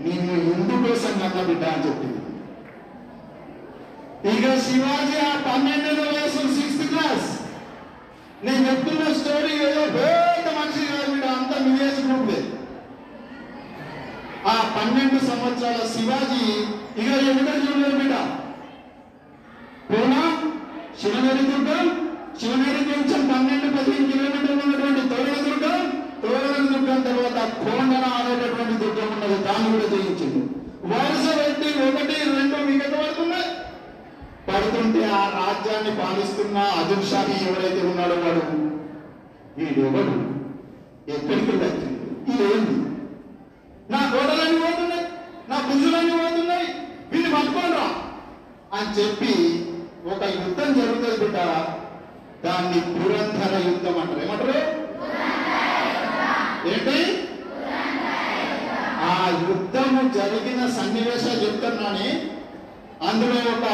B: నిన్ను ఇందు కోసం కన్న బిడ్డ? అని చెప్పింది. ఇక శివాజీ ఆ పన్నెండో వయసు సిక్స్త్ క్లాస్. నేను చెప్తున్న స్టోరీ ఏదో పెద్ద మనిషి కాదు వీడు అంతా విలేజ్ గ్రూప్ ఆ పన్నెండు సంవత్సరాల శివాజీ ఇక ఎక్కడ చూడలేదు బిడ్డ పూనా శివనేరి దుర్గం శివనేరి నుంచి పన్నెండు పదిహేను కిలోమీటర్లు ఉన్నటువంటి తోడల దుర్గం తోడల దుర్గం తర్వాత కోండన అనేటటువంటి దుర్గం ఉన్నది దాన్ని కూడా జయించింది. వరుస పెట్టి ఒకటి రెండు మిగతా పడుతున్నాయి పడుతుంటే ఆ రాజ్యాన్ని పాలిస్తున్న అదుల్ షాహి ఎవరైతే ఉన్నాడో వాడు వీడెవడు ఎక్కడికి వెళ్ళచ్చు ఇదేంది? నా గోడలన్నీ పోతున్నాయి నా గుజులన్నీ పోతున్నాయి వీళ్ళు పట్టుకోనరా అని చెప్పి ఒక యుద్ధం జరుగుతుంది బిడ్డ. దాన్ని పురంధర యుద్ధం అంటారు. ఏమంటారు? ఏంటి? ఆ యుద్ధము జరిగిన సన్నివేశాలు చెప్తున్నాని అందులో ఒక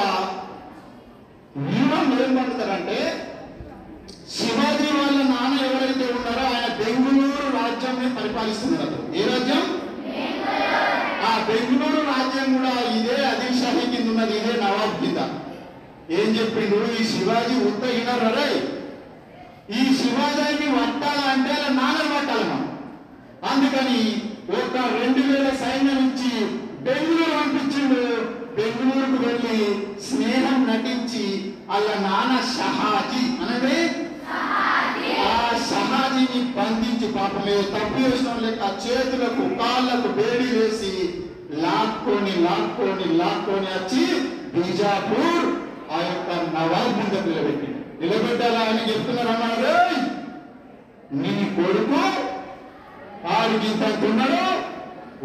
B: వ్యూహం ఏం పండుతారంటే శివాజీ వాళ్ళ నాన్న ఎవరైతే ఉన్నారో ఆయన బెంగుళూరు రాజ్యాన్ని పరిపాలిస్తున్నారు. ఏ రాజ్యం? బెంగళూరు రాజ్యం కూడా ఇదే అదిల్ షాహీ కింద ఉన్నది ఇదే నవాబ్ కింద. ఏం చెప్పిండు ఈ శివాజీ ఉత్తగినారు రే ఈ శివాజీని పట్టాలంటే అలా పట్టాలి మనం. అందుకని ఒక రెండు వేల సైన్యం నుంచి బెంగళూరు పంపించిండు. బెంగళూరుకు వెళ్ళి స్నేహం నటించి వాళ్ళ నాన్న షహాజీ అనగా ఆ షహాజీని బంధించి పాపమే తప్పు చేసిన లేక చేతులకు కాళ్ళకు వేడి వేసి లాక్కొని లాక్కొని లాక్కొని వచ్చి బీజాపూర్ ఆ యొక్క నవాబ్ ముందు నిలబెట్టి నిలబెట్టాలా అని చెప్తున్నారు నీ కొడుకు ఆడికి తగ్గున్నాడు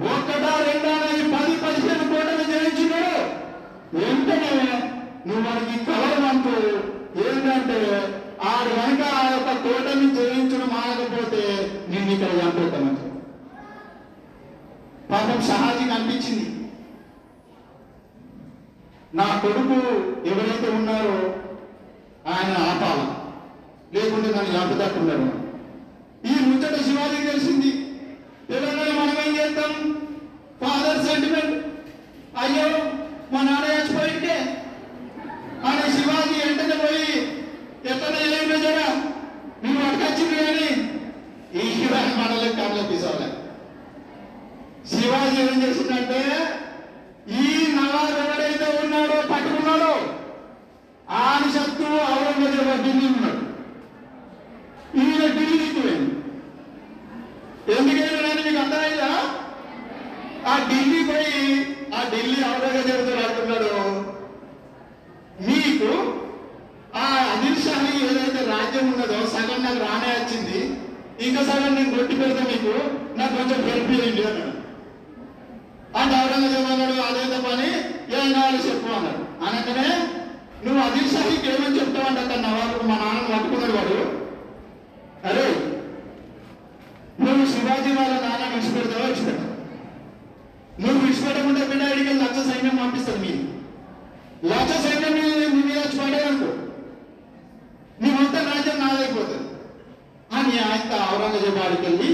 B: ఒక్కటా రెండా పది పదిహేను కోటలు జయించినాడు. వెంటనే నువ్వు వాడికి కలవమంటూ ఏంటంటే ఆడు కనుక ఆ యొక్క కోటని జయించడం ఆగకపోతే నేను ఇక్కడ చంపేస్తామని పాపం షహాజీకి అనిపించింది. నా కొడుకు ఎవరైతే ఉన్నారో ఆయన ఆపాల. లేకుంటే నన్ను చంపుతట్టున్నాడు ఈ ముచ్చట శివాజీకి తెలిసింది. తెలంగాణ మనం ఏం చేస్తాం? ఫాదర్ సెంటిమెంట్ అయ్యో మా నాన్న చచ్చిపోయింటే. అని శివాజీ వెంటనే పోయి ఎట్లా ఏమి జరా నువ్వు అడగచ్చింది కానీ. ఈ శివాజీ మనలే కళ్ళ తీసుకోలే శివాజీ ఏం చేసిందంటే ఈ నవాబు ఎవరైతే ఉన్నాడో పట్టుకున్నాడో ఆని శత్రువు ఔరంగజేబు ఢిల్లీ ఉన్నాడు. ఈయన ఢిల్లీకి పోయింది ఎందుకైనా మీకు అర్థమైందా? ఆ ఢిల్లీ పోయి ఆ ఢిల్లీ ఔరంగజేబుతో అంటున్నాడు మీకు ఆ అనిల్ షాహి ఏదైతే రాజ్యం ఉన్నదో సగం నాకు రానే వచ్చింది ఇంకా సగం నేను కొట్టి పెడతా మీకు నాకు కొంచెం హెల్ప్ చేయండి అన్నాడు అంటే ఔరంగజేబు అన్నాడు అదేదో పని ఏం కావాలి చెప్పు అన్నాడు అనగానే నువ్వు అదిల్ షాహీకి ఏమని చెప్తావంటే అక్కడ నవాబు మా నాన్న పట్టుకున్నాడు వాడు అరే నువ్వు శివాజీ వాళ్ళ నాన్న విడిచిపెడతావో విడిచిపెడతావు నువ్వు విడిచిపెట్టకుండా బిడ్డ అడిగి లక్ష సైన్యం పంపిస్తుంది మీరు లక్ష సైన్యం మీద నీ మీద వచ్చి పడేదనుకో నీ మొత్తం రాజ్యం నాదైపోతుంది అని ఆయన ఔరంగజేబు వాడికి వెళ్ళి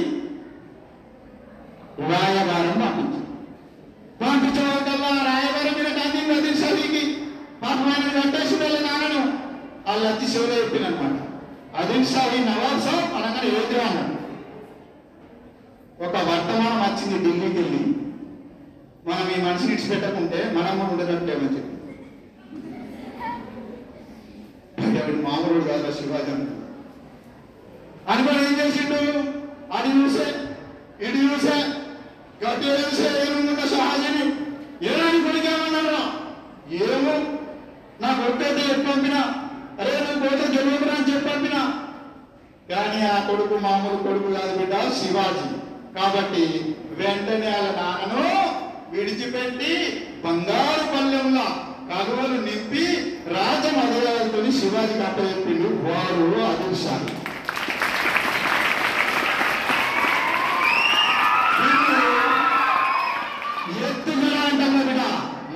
B: రాయబారం పంపించారు పంపించడం రాయబారం మీద గాంధీ అదిల్ షాహీకి పాపం ఆయన వెంకటేశ్వర వెళ్ళ నాన్నను వాళ్ళు అతి శివులు చెప్పినమాట అదిల్ షాహీ నవాబ్ సాబ్ అనగానే ఏదో అన్నాడు ఒక వర్తమానం వచ్చింది ఢిల్లీకి వెళ్ళి మనం ఈ మనిషిని ఇచ్చిపెట్టకుంటే మనం కూడా ఉండదట్లేమని చెప్పి ఆవిడ మామూలు కాదు శివాజీ అంటే. అనుకోని ఏం చేసిండు అది చూసే ఇది చూసే గట్టి చూసే ఏముందా సహాజని ఏమని కొడుకేమన్నాడు ఏమో నా కొడుకైతే చెప్పి పంపినా అరే నువ్వు పోతే గెలవకురా అని చెప్పి పంపినా కానీ ఆ కొడుకు మామూలు కొడుకు కాదు బిడ్డ శివాజీ కాబట్టి వెంటనే వాళ్ళ నాన్నను విడిచిపెట్టి బంగారు పల్లెంలో కలువలు నింపి రాజమర్యాదలతో శివాజీకి అప్పచెప్పిండు వారు అదృశాలు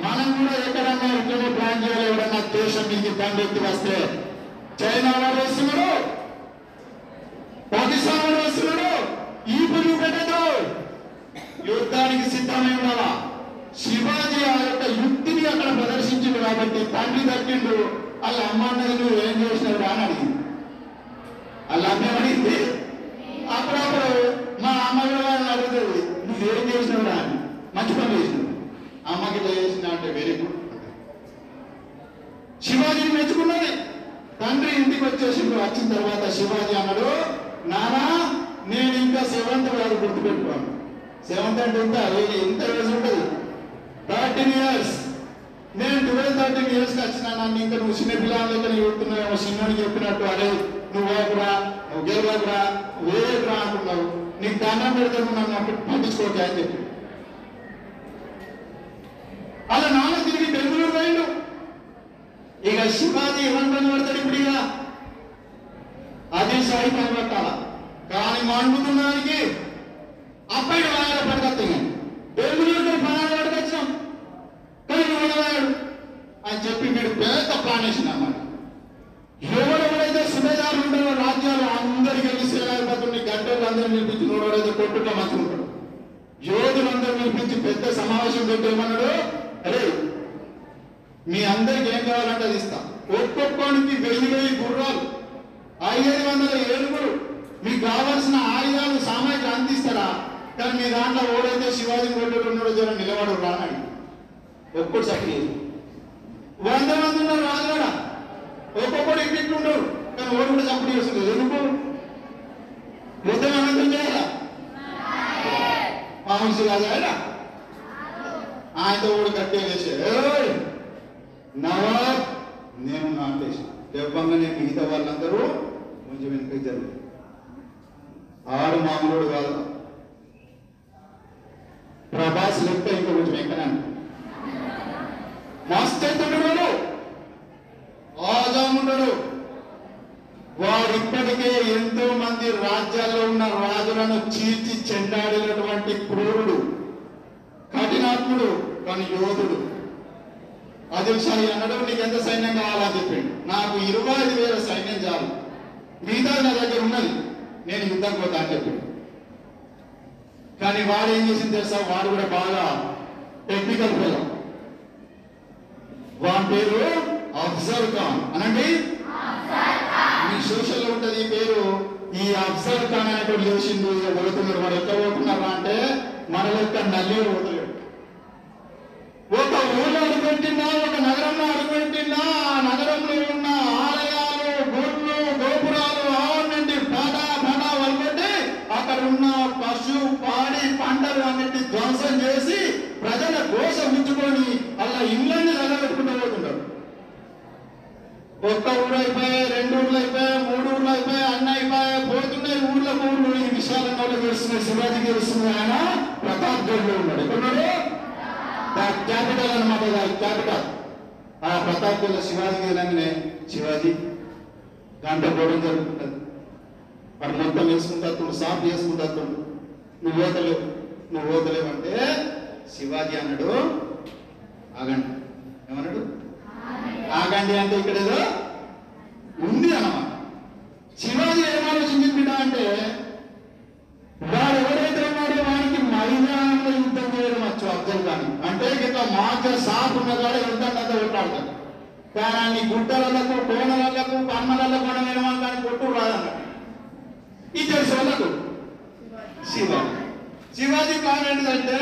B: మనం కూడా ఎక్కడన్నా ప్లాన్ చేయాలి ఎవడన్నా దేశం నుంచి దండెత్తి వస్తే చైనా వాళ్ళు వస్తున్నాడు పాకిస్తాన్ వాడు వస్తున్నాడు ఈ పురుగు పెట్టదు యుద్ధానికి సిద్ధమై ఉండాలా శివాజీ ఆ యొక్క యుక్తిని అక్కడ ప్రదర్శించిండు కాబట్టి తండ్రి దక్కిండు వాళ్ళ అమ్మ అన్నది నువ్వు ఏం చేసినావు అని అడిగింది వాళ్ళ అమ్మ అడిగింది అప్పుడప్పుడు మా అమ్మ కూడా వాళ్ళని అడుగుతుంది నువ్వు ఏం చేసినావు రా అని మంచి పని చేసినావు అమ్మకి ఇట్లా చేసిన అంటే వెరీ గుడ్ శివాజీని మెచ్చుకున్నది తండ్రి ఇంటికి వచ్చేసి వచ్చిన తర్వాత శివాజీ అన్నాడు నానా నేను ఇంకా సెవెంత్ కాదు గుర్తుపెట్టుకోను సెవెంత్ అంటే ఎంత ఏ- ఎంత ఏజ్ ఉంటుంది థర్టీన్ ఇయర్స్ నేను ట్వెల్వ్ థర్టీన్ ఇయర్స్కి వచ్చినా నన్ను ఇంకా నువ్వు చిన్న పిల్లల లెక్క చూస్తున్నావు చిన్నోడికి చెప్పినట్టు అరే నువ్వు వేయకురా నువ్వు గెలవకురా వేయకురా అంటున్నావు నీకు దండం పెడితే నువ్వు నన్ను అప్పుడు పట్టించుకోక అని చెప్పి అలా నాన్న తిరిగి బెంగళూరు పోయిండు ఇక శివాజీ ఎవరి పని పడతాడు ఇప్పుడు ఇక అదే సాయి పని పట్టాల కానీ మండుతున్నానికి అప్పటి వాయిదా పడకత్తాయి బెంగళూరుకి పనాలు పడకొచ్చాం కానీ వాడు అని చెప్పి మీరు పెద్ద ప్లాన్ వేసిన అన్నమాట ఎవడెవడైతే సుబేదారులు ఉంటారో రాజ్యాలు అందరికీ వెళ్ళి సేనాధిపతుల్ని గంటలు అందరూ పిలిపించి నోడైతే కొట్టుగా మంచుకుంటాడు యోధులందరూ పిలిపించి పెద్ద సమావేశం పెట్టి ఏమన్నాడు అరే మీ అందరికి ఏం కావాలంటే అది ఇస్తా. ఒక్కొక్కరికి వెయ్యి వెయ్యి గుర్రాలు ఐదు వందల ఏడుగురు మీకు కావాల్సిన ఆయుధాలు సామాగ్రి అందిస్తారా? కానీ మీ దాంట్లో ఓడైతే శివాజీ కొట్టడు ఉన్నాడో జర నిలబడు రానడి. ఒక్కడు సక్రియ వంద మంది ఉన్నారు రాజుగాడ ఒక్కొక్కడు ఇంటికి ఉండరు కానీ ఓడి కూడా చప్పుడు చేస్తుంది ఎందుకు? యుద్ధం అనంతం చేయాలా? మామూలు రాజా ఆయనతో కూడా గట్టిగా చేశాడు నవా నేను నేను నాటేసిన దెబ్బంగానే మిగతా వాళ్ళందరూ కొంచెం వెనుక జరిగింది ఆడు మామూలుడు కాదు. ప్రభాస్ లెక్క ఇంకా కొంచెం వెంకనే మస్తు అవుతుంటాడు వాడు ఆజాం వాడు ఇప్పటికే ఎంతో మంది రాజ్యాల్లో ఉన్న రాజులను చీల్చి చెండాడినటువంటి క్రూరుడు. కఠినాత్ముడు కానీ యోధుడు. అదిల్షాహి అన్నాడు నీకు ఎంత సైన్యం కావాలని చెప్పిండు. నాకు ఇరవై ఐదు వేల సైన్యం చాలు. మిగతా నా దగ్గర ఉన్నది. నేను యుద్ధం పోతా అని చెప్పిండు. కానీ వాడు ఏం చేసింది తెలుసా? వాడు కూడా బాగా టెక్నికల్ పిల్ల వాడి పేరు అఫ్జల్ ఖాన్. అనండి? మీ సోషల్ ఉంటది ఈ పేరు. ఈ అఫ్జల్ ఖాన్ అనేటువంటి చేసిండు ఇక పోతున్నారు మరి ఎక్కడ పోతున్నారా అంటే మన లెక్క నల్లేరు పోతలేడు. ఒక ఊళ్ళో అడుగుపెట్టినా ఒక నగరంలో అడుగుపెట్టినా ఆ నగరంలో ఉన్న ఆలయాలు గుడ్లు గోపురాలు ఆవుల నుండి పడ పడ వల్గొట్టి అక్కడ ఉన్న పశు పాడి పంటలు అన్నిటి ధ్వంసం చేసి ప్రజల కోస ఉంచుకొని అలా ఇళ్ళని నిలబెట్టుకుంటూ పోతున్నారు. ఒక్క ఊరు అయిపోయాయి రెండు ఊర్లు అయిపోయాయి మూడు ఊర్లు అయిపోయాయి అన్న అయిపోయాయి పోతున్నాయి ఊర్లకు ఊర్లు. ఈ విషయాలను తెలుస్తున్నాయి శివాజీ తెలుస్తున్నాయి ఆయన ప్రతాప్ గఢ్లో ఉన్నాడు. ఎక్కడున్నాడు? క్యాపిటల్ అనమాట క్యాపిటల్ ఆ ప్రతాప్ గఢ్ శివాజీ వెళ్ళగానే శివాజీ దాంట్లో పోవడం జరుగుతుంటుంది వాడు మొత్తం వేసుకుంటాడు సాఫ్ చేసుకుంటాడు నువ్వు ఓతలేవు. నువ్వు ఓతలేవు అంటే శివాజీ అన్నాడు ఆగండి. ఏమన్నాడు? ఆగండి అంటే ఇక్కడ ఏదో ఉంది అన్నమాట. శివాజీ ఏం ఆలోచించింది బిడ్డ అంటే వాడు ఎవరైతే ఉన్నాడో వానికి మైదానంలో యుద్ధం చేయడం వచ్చు అర్థం కానీ అంటే ఇక మాక సాపు ఉన్నదాడు యుద్ధం అంతా కొట్లాడతాడు కానీ అన్ని గుట్టలకు కోణలకు కమ్మలకు కొనలేని వాళ్ళు కానీ కొట్టు రాదన్నాడు ఇది తెలుసు వాళ్ళకు? శివాజీ. శివాజీ ప్లాన్ ఏంటంటే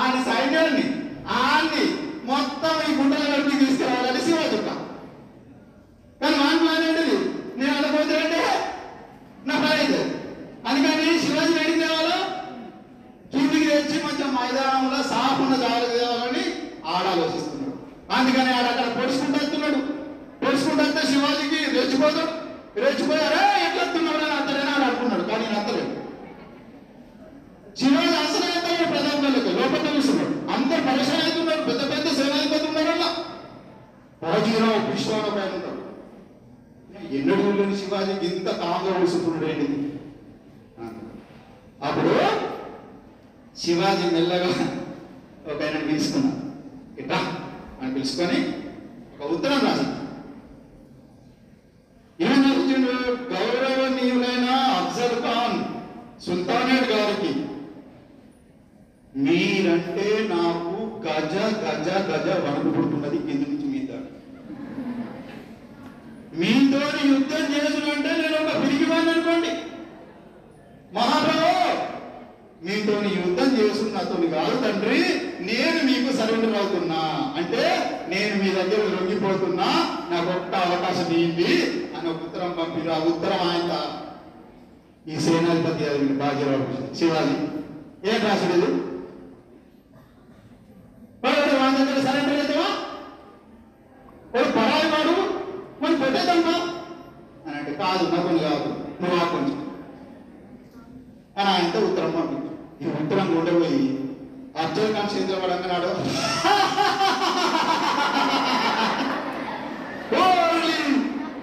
B: ఆయన సైన్యాన్ని ఆన్ని మొత్తం ఈ గుండెల వరకు తీసుకురావాలని శివాజీ ప్లాన్. కానీ మన ప్లాన్ ఏంటిది? నేను అనుకోతే అంటే నా ప్లాన్ అయితే అందుకని శివాజీ రెడీ తేవాలో కిందికి తెచ్చి కొంచెం మైదానంలో సాఫ్ జాగ్రత్త తేవాలని ఆడ ఆలోచిస్తున్నాడు. అందుకని ఆడ అక్కడ పొడుచుకుంటూ వస్తున్నాడు. పొడుచుకుంటూ వస్తే శివాజీకి రెచ్చిపోతాడు రెచ్చిపోయారా ఎట్లా వస్తున్నాడు అని అత్తలేనా ఆడ అనుకున్నాడు. కానీ నేను అత్తలేదు. శివాజీ అసలు ప్రజా ప్రధాన లోపల చూస్తున్నాడు. అందరు పరిశ్రమ అవుతున్నారు. పెద్ద పెద్ద సేనాధిపతున్నారు అలా. బాజీరావు విశ్వాన పైన ఉంటాడు ఎన్నడూ లేని శివాజీకి ఇంత కాంగా ఏంటి? అప్పుడు శివాజీ మెల్లగా ఒక ఆయన పిలుచుకున్నాడు ఇట్లా అని పిలుచుకొని ఒక ఉత్తరం రాశాడు. ఏం వచ్చిండు గౌరవనీయులైన అఫ్జల్ ఖాన్ సుల్తానేట్ గారికి మీరంటే నాకు గజ గజ గజ వణుకు పుడుతున్నది. కింది నుంచి మీద మీతో యుద్ధం చేసుకుంటే నేను ఒక పిరిగివాడిని అనుకోండి మహాప్రభు మీతో యుద్ధం చేస్తున్నతో కాదు తండ్రి నేను మీకు సరెండర్ అవుతున్నా. అంటే నేను మీ దగ్గర లొంగిపోతున్నా నాకు ఒక్క అవకాశం ఇవ్వండి అని ఒక ఉత్తరం పంపిరు. ఆ ఉత్తరం ఆయన ఈ సేనాధిపతి అది బాజీరావు శివాజీ ఏం రాసలేదు వాళ్ళ దగ్గర సరెండర్ అవుతావా? వాడు పరాయి వాడు మనం అని అంటే కాదు నాకు కాదు నువ్వు ఆకుంచు అని ఆయనతో ఉత్తరం పంపించు ఈ ఉత్తరం ఉండబోయి అర్జున్ ఖాన్ చేతిలో అన్నాడు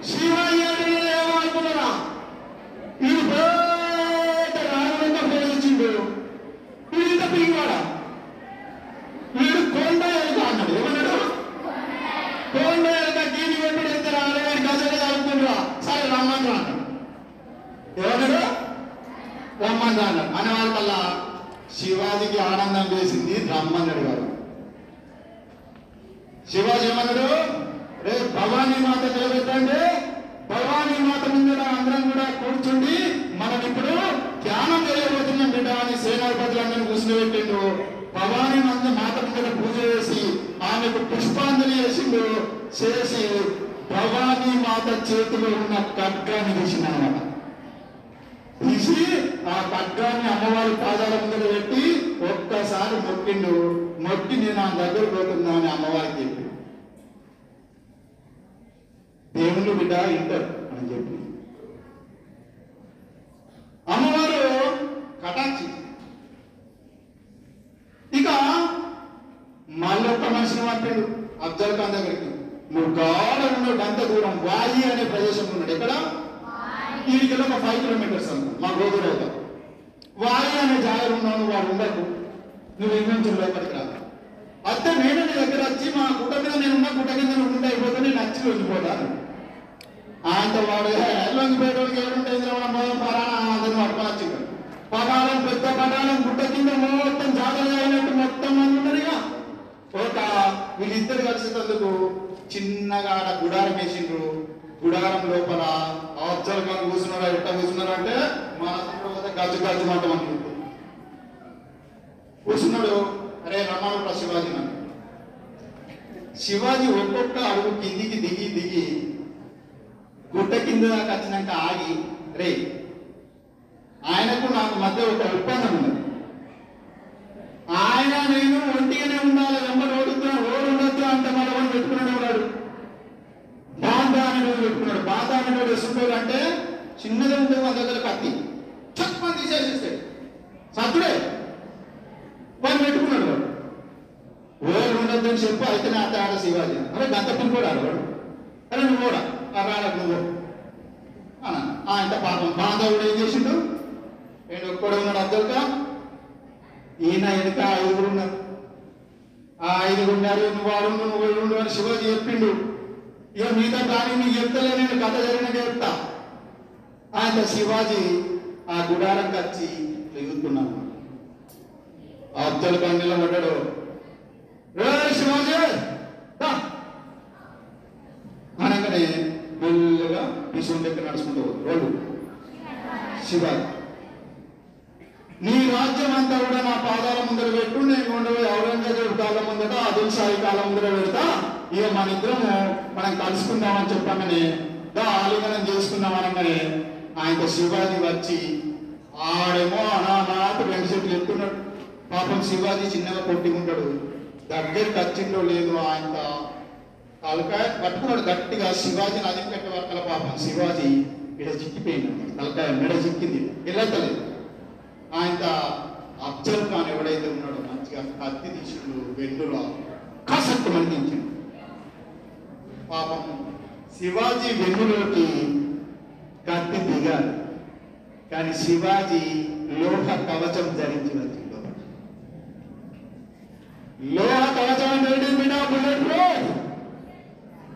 B: శివయ్య అంటే ఏమనుకున్నారా ఇది పెద్ద రాగంగా ప్రేమించిండు ఇది ఇంత పిరిగివాడా వీడు కొండ ఎలుక అన్నాడు ఏమన్నాడు కొండ ఎలుక దీని వెంబడి ఎంత రాలేదు గజలు చదువుకుంటురా సరే రమ్మని రా అన్నాడు ఏమన్నాడు రమ్మని రా అన్నాడు అనే వాళ్ళకల్లా శివాజీకి ఆనందం వేసింది బ్రహ్మణుడు గారు. శివాజీ రే భవానీ మాత నిలబెట్టండి. భవానీ మాత ముందర అందరం కూడా కూర్చుండి మనం ఇప్పుడు ధ్యానం చేయబోతున్నాం బిడ్డ అని సేనాధిపతులందరినీ కూర్చోబెట్టిండు. భవానీ మంద మాత ముందర పూజ చేసి ఆమెకు పుష్పాంజలి చేసిండు. చేసి భవానీ మాత చేతిలో ఉన్న ఖడ్గాన్ని తీసిందనమాట తీసి ఆ పగ్గాన్ని అమ్మవారి పాదాల ముందు పెట్టి ఒక్కసారి మొక్కిండు. మొక్కి నేను ఆ దగ్గర పోతున్నా అని అమ్మవారికి చెప్పి. దేవుళ్ళు బిడ్డ ఇంటర్ అని చెప్పి. అమ్మవారు కటాక్షి. ఇక మళ్ళొక్క మనిషిని పంపాడు అఫ్జల్ ఖాన్ దగ్గరికి. నువ్వు గాఢ ఉన్నాడు అంత దూరం వాయి అనే ప్రదేశం ఉన్నాడు ఎక్కడ? వీడికి ఒక ఫైవ్ కిలోమీటర్స్ అంత మా గోదూరు అవుతా. వాయి అనే జాగ్రత్త ఉన్నాను వాడు ఉండకు. నువ్వు ఎన్ని లోపలికి రా అత్తే నేను నీ దగ్గర వచ్చి మా గుట్ట మీద నేను ఉన్న గుట్ట కింద నువ్వు ఉంటే అయిపోతే నేను నచ్చి వెళ్ళిపోతాను ఆయనతో వాడు లొంగిపోయేటోడికి ఎవరుంటే మనం పరాణ అందరిని పట్టుకొని వచ్చింది పటాలం పెద్ద పటాలం గుట్ట కింద మొత్తం జాగ్రత్త అయినట్టు మొత్తం మంది ఉన్నారుగా ఇక. ఒక వీళ్ళిద్దరు కలిసినందుకు చిన్నగా గుడారం వేసిండ్రు. గుడారం లోపల ఆఫ్జల్ మనం కూర్చున్నారా ఎట్ట కూర్చున్నారా అంటే మన గజ్జు గజ్జు మాట మనకి కూర్చున్నాడు అరే రమ్మను శివాజీ నన్ను శివాజీ ఒక్కొక్క అడుగు కిందికి దిగి దిగి గుట్ట కింద దాకా వచ్చినాక ఆగి రే ఆయనకు నాకు మధ్య ఒక ఒప్పందం ఉంది ఆయన నేను ఒంటిగానే ఉండాలి వెంబడి ఓడుతున్నా ఓడు ఉండొద్దు అంటే మనం పెట్టుకున్నాడు వాడు బాధ అనేవాడు పెట్టుకున్నాడు బాధ అనేవాడు వేసుకుంటాడు అంటే చిన్నది ఉంటే మన దగ్గర కత్తి. చక్కని తీసేసేస్తాడు. సత్తుడే. వాడు పెట్టుకున్నాడు వాడు. ఓడు ఉండద్దు అని చెప్పు అయితే నా తేడా శివాజీ. అరే గంత కూడా వాడు? అరే నువ్వు కూడా ఆ నువ్వు అన్న ఆయన పాపం. బాంధవుడు ఏం చేసిండు? నేను ఒక్కడు ఉన్నాడు అద్దరుక ఈయన వెనుక ఐదుగురు ఉన్నారు. ఆ ఐదుగురు ఉన్నారు నువ్వు వాడు ఉండు, నువ్వు అని శివాజీ చెప్పిండు. ఇక మిగతా దాని నీకు చెప్తలే నేను కథ జరిగిన చెప్తా. ఆయన శివాజీ ఆ గుడారం కచ్చి ఎగుతున్నాను ఆ అబ్దుల్ ఖాన్ నిలబడ్డాడు శివాజీ అనగానే మెల్లగా విషయం దగ్గర నడుచుకుంటూ రోడ్డు శివాజీ నీ రాజ్యం అంతా కూడా నా పాదాల ముందర పెట్టు నేను ఉండవు ఔరంగజేబు కాలం ముందట అదుల్ సాయి కాలం ముందర పెడతా. ఇక మన ఇద్దరము మనం కలుసుకుందామని చెప్పగానే దా ఆలింగనం చేసుకుందాం అనగానే ఆయనతో శివాజీ వచ్చి ఆడేమో అనాథ రెండు చెట్లు ఎత్తున్నాడు. పాపం శివాజీ చిన్నగా కొట్టి ఉంటాడు దగ్గరికి వచ్చిందో లేదు ఆయన తలకాయ పట్టుకున్నాడు గట్టిగా. శివాజీ నది పెట్టే వర్కల పాపం శివాజీ ఇక్కడ చిక్కిపోయింది. తలకాయ మెడ చిక్కింది. వెళ్ళలేదు ఆయన అఫ్జల్ ఖాన్ ఎవడైతే ఉన్నాడో మంచిగా కత్తి తీసుకుడు వెన్నులో కసక్కు మందించిండు పాపం శివాజీ వెన్నులోకి కత్తి దిగారు కానీ శివాజీ లోహ కవచం ధరించి వచ్చింది లోహ కవచం అంటే బిడ్డ బుల్లెట్ ప్రూఫ్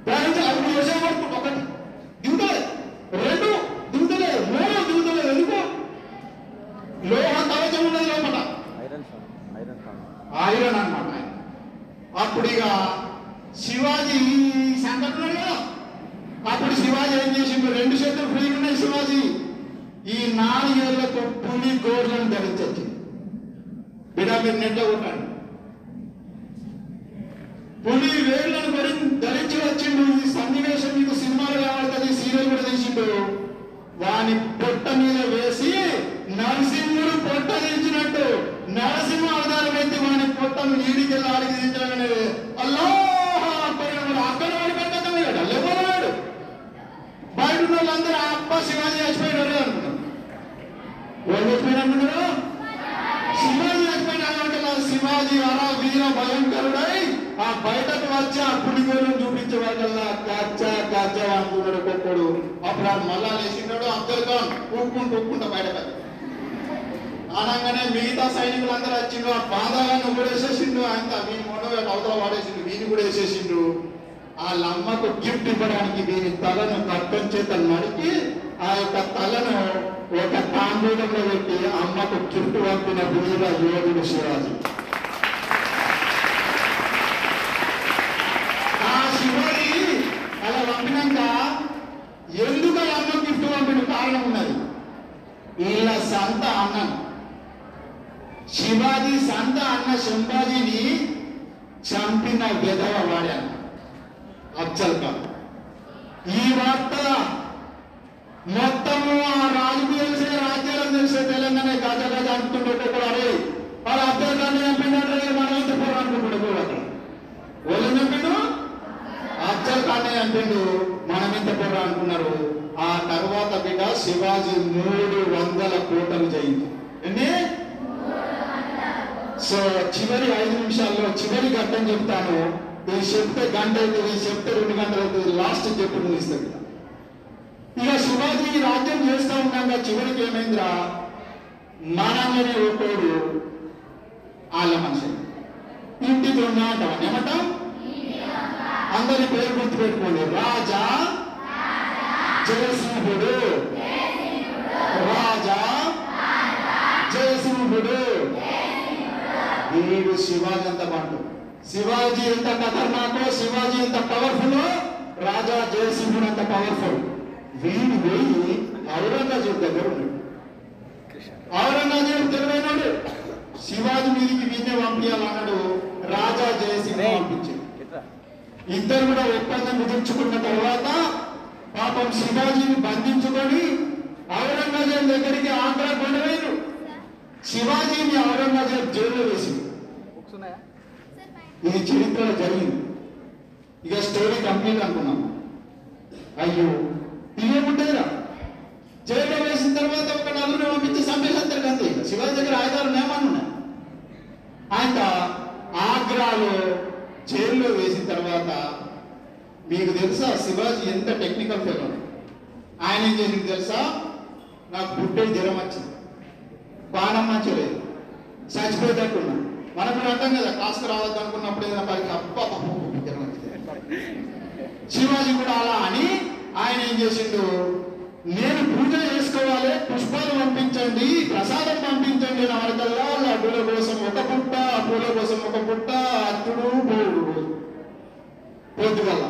B: ధరించి అప్పుడు విషయం పడుతుంది ఒకటి. దిగుతలే. రెండు దిగుతలే. మూడు దిగుతలే. ఎందుకు? లోహ కవచం ఉన్నది లోపల.
C: Iron sir iron sir.
B: Iron అన్నమాట. ఆయన అప్పుడు ఇక శివాజీ సంఘటన కదా అప్పుడు శివాజీ ఏం చేసిండు? రెండు చేతులు ఫ్రీ ఉన్నాయి శివాజీ. ఈ నాలుగేళ్ళకు పులి గోర్లను ధరించచ్చు. బిడా మీరు నెట్లో కొట్టాడు. పులి వేళ్ళను ధరి- ధరించి వచ్చిండు. ఈ సన్నివేశం మీకు సినిమాలు కనబడుతుంది సీరియల్ కూడా తీసిండు. వాని పొట్ట మీద వేసి నరసింహుడు పొట్ట దించినట్టు నరసింహ అవతారం అయితే వాని పొట్ట నీడికి ఆడికి దించగానే అల్లా అక్కడ వాడి పెట్టాడు లేవన్నాడు బయట వాళ్ళందరూ ఆ అబ్బా శివాజీ చచ్చిపోయినారు అనుకున్నారు ఎవరు చచ్చిపోయిన అనుకున్నారు? శివాజీ చచ్చిపోయినాడు అంటే శివాజీ అలా వీర భయంకరుడై ఆ బయటకు వచ్చి ఆ పులిగోలను చూపించే వాళ్ళల్లా కాచా కాచా అనుకున్నాడు ఒక్కొక్కడు. అప్పుడు ఆ మళ్ళా లేచినాడు అబ్దుల్ ఖాన్ ఊపుకుంటూ ఊపుకుంటూ బయటకు అనగానే మిగతా సైనికులు అందరూ వచ్చిండు ఆ బాధాలను కూడా వేసేసిండు అంత వీని మొన్న అవతల వాడేసిండు వీని కూడా వేసేసిండు వాళ్ళ అమ్మకు గిఫ్ట్ ఇవ్వడానికి దీని తలను కట్టం చేత నరికి ఆ యొక్క తలను ఒక తాంబూలంలో పెట్టి అమ్మకు గిఫ్ట్ పంపిన వీర యోగుడు శివాజీ. ఆ శివాజీ అలా పంపినాక ఎందుకు ఆ అమ్మ గిఫ్ట్ పంపిన కారణం ఉన్నది? వీళ్ళ సంత అన్నం శివాజీ సంత అన్న శంభాజీని చంపిన విధవ వాడాను అఫ్జల్ ఈ వార్త మొత్తము ఆ రాజుకు తెలిసే రాజ్యాలను తెలిసే తెలంగాణ గజ గజ అంటుండే అరే వాళ్ళ అఫ్జల్ కానీ చంపినట్టు మనం ఎంత పోరా అనుకుంటుండే కూడా అక్కడ వాళ్ళు చంపిండు? అచ్చల్ కానే చంపిండు. మనం ఎంత పోరా అనుకున్నారు. ఆ తర్వాత బిడ్డ శివాజీ మూడు వందల కోటలు చేయింది ఎన్ని? సో చివరి ఐదు నిమిషాల్లో చివరి ఘట్టం చెప్తాను. నేను చెప్తే గంట అవుతుంది చెప్తే రెండు గంటలు అవుతుంది లాస్ట్ చెప్పు ముగిస్తుంది ఇక శివాజీ రాజ్యం చేస్తా ఉన్నాక చివరికి ఏమైందిరా? మానవుని ఒకడు వాళ్ళ మనిషి. ఇంటికి దొంగ అంటాం అందరి పేరు గుర్తు పెట్టుకోండి రాజా జయసింహుడు. రాజా జయసింహుడు. వీడు శివాజీ అంత బంటు శివాజీ ఎంత ఖతర్నాకో శివాజీ ఎంత పవర్ఫుల్ రాజా జయసింహుడు అంత పవర్ఫుల్. వీడు పోయి ఔరంగజేబు దగ్గర ఉన్నాడు ఔరంగజేబు తెలివైనాడు శివాజీ మీదికి వీణ్ణే పంపించాలన్నాడు. రాజా జయసింహ పంపించాడు. ఇద్దరు కూడా ఒప్పందం కుదుర్చుకున్న తర్వాత పాపం శివాజీని బంధించుకొని ఔరంగజేబు దగ్గరికి ఆంధ్ర కొండవేరు. శివాజీని ఔరంగజేబు జైల్లో వేసింది ఇది చరిత్రలో జరిగింది. ఇక స్టోరీ కంప్లీట్ అనుకున్నాం. అయ్యో ఇదేముంటేరా జైల్లో వేసిన తర్వాత ఒక నలుగురు పంపించి సంపేసేస్తారు అంతే. శివాజీ దగ్గర ఆయుధాలు నియమాలు ఉన్నాయి. ఆయన ఆగ్రాలో జైల్లో వేసిన తర్వాత మీకు తెలుసా శివాజీ ఎంత టెక్నికల్ ఫెలో ఆయన ఏం చేసింది తెలుసా? నాకు గుడ్డే జ్వరం వచ్చింది. బాణం మంచలేదు చచ్చిపోయేటట్టున్నాను మనకు అర్థం కదా కాస్త రావద్దు అనుకున్నప్పుడు ఏదైనా పైకి అప్ప శివాజీ కూడా అలా అని ఆయన ఏం చేసిండు నేను పూజ చేసుకోవాలి పుష్పాలు పంపించండి ప్రసాదం పంపించండి నా వరకల్లా లడ్డుల కోసం ఒక పుట్ట పూల కోసం ఒక పుట్ట అత్తుడు పోడు పొద్దుగల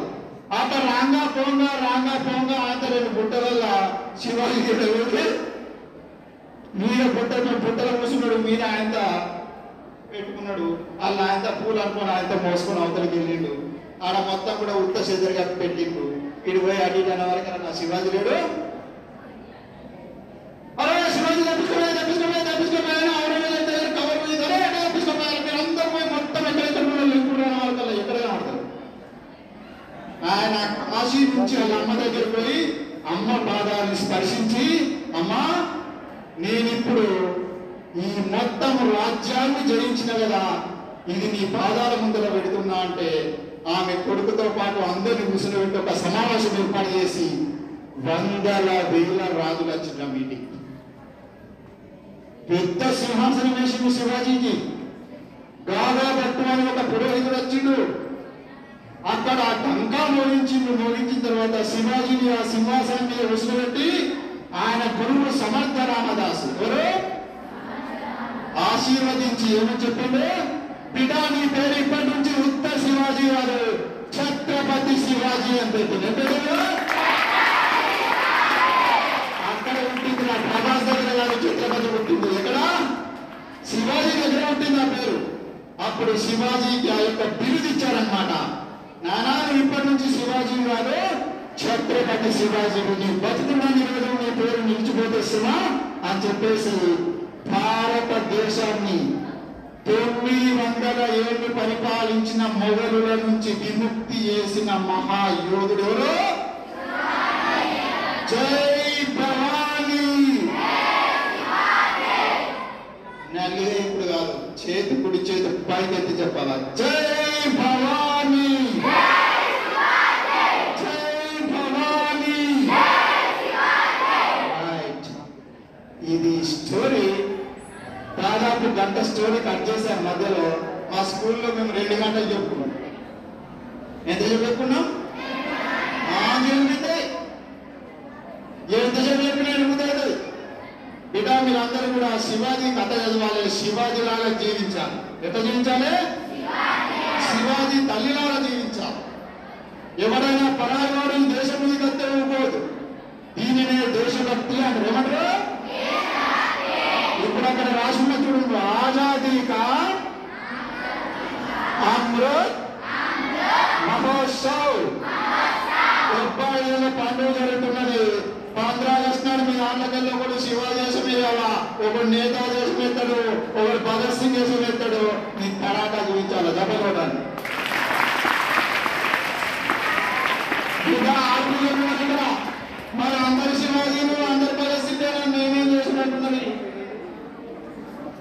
B: ఆట రాంగా పోంగా రాంగా పోంగా ఆత రెండు పుట్టగల్ల శివాజీ వెళ్ళి మీద పుట్ట పుట్టలో కూర్చున్నాడు మీద ఆయన పెట్టుకున్నాడు. వాళ్ళ ఆయన పూలు అనుకుని ఆయన మోసుకొని అవతలకి వెళ్ళిండు. ఆడ మొత్తం కూడా ఉత్త చెదరిగా పెట్టిండు. ఇటు పోయి అటు ఇటు అనే నా శివాజీ లేడు. అరే శివాజీ తప్పించుకోలే తప్పించుకోలే తప్పించుకోలే కవర్ పోయింది అరే అటే తప్పించుకోలే మీరు అందరూ పోయి మొత్తం ఎక్కడెక్కడ ఎప్పుడు కనబడతారు ఎక్కడ కనబడతారు ఆయన కాశీ నుంచి వాళ్ళ అమ్మ దగ్గర పోయి అమ్మ పాదాలను స్పర్శించి అమ్మా నేనిప్పుడు ఈ మొత్తం రాజ్యాన్ని జయించిన కదా. ఇది నీ పాదాల ముందర పెడుతున్నా అంటే ఆమె కొడుకుతో పాటు అందరిని కూర్చుని ఒక సమావేశం ఏర్పాటు చేసి వందల వేల రాజులు వచ్చిన మీటింగ్. పెద్ద సింహాసనం వేసిండు శివాజీకి. గాగా పట్టుమని ఒక పురోహితుడు వచ్చిండు. అక్కడ ఆ టంకా మోగించిండు మోగించిన తర్వాత శివాజీని ఆ సింహాసనం మీద కూర్చోబెట్టి ఆయన గురువు సమర్థ రామదాసు ఎవరు? ఆశీర్వదించి ఏమని చెప్పిండు? బిడా నీ పేరు ఇప్పటి నుంచి ఉత్త శివాజీ గారు ఛత్రపతి శివాజీ అని పెట్టింది ఎంత పేరు? అక్కడ ఉంటుంది నా ప్రభాస్ దగ్గర గారు ఛత్రపతి ఉంటుంది ఎక్కడ? శివాజీ దగ్గర ఉంటుంది ఆ పేరు? అప్పుడు శివాజీకి ఆ యొక్క బిరుదు ఇచ్చారనమాట నానా ఇప్పటి నుంచి శివాజీ గారు ఛత్రపతి శివాజీ. నీ బతుకున్నాను రోజు నీ పేరు నిలిచిపోతే శివ అని చెప్పేసి భారతదేశాన్ని తొమ్మిది వందల ఏళ్ళు పరిపాలించిన మొఘలుల నుంచి విముక్తి చేసిన మహాయోధుడు ఎవరు? జై భవానీ! నల్లిగా ఇప్పుడు కాదు చేతి కుడి చేతి పైకెత్తి చెప్పాలా? జై భవానీ! జై భవానీ! ఇది స్టోరీ దాదాపు గంట స్టోరీ కట్ చేశారు మధ్యలో. మా స్కూల్లో మేము రెండు గంటలు చెప్పుకున్నాం. ఎంత చెప్పుకున్నాం? ఎనిమిది ఎంత చెప్పినాడు ఎనిమిది బిడ్డ మీరందరూ కూడా శివాజీ కథ చదవాలి. శివాజీ లాగా జీవించాలి. ఎట్లా జీవించాలి? శివాజీ తల్లిలాగా జీవించాలి. ఎవరైనా పరాయవాడు దేశం మీద కత్తే ఇవ్వకూడదు దీనినే దేశభక్తి అంటారు. ఏమంటారు? ఇప్పుడు అక్కడ రాసిన చూడండి ఆజాదీ అమృత్ మహోత్సవ్. డెబ్బై ఏళ్ళ పండుగ జరుగుతున్నది. ఆగస్టు నాడు మీ ఆటలకల్లో ఒకడు శివాజీ దేశం వేయాలా? ఒకడు నేతా దేశం ఎత్తాడు ఒకడు భగత్ సింగ్ దేశం ఎత్తాడు నీ కరాటా చూపించాలి దెబ్బకోవడానికి మన అందరి శివాజీలు అందరి భగత్ సింగ్ నేనేం చేసినట్టున్నది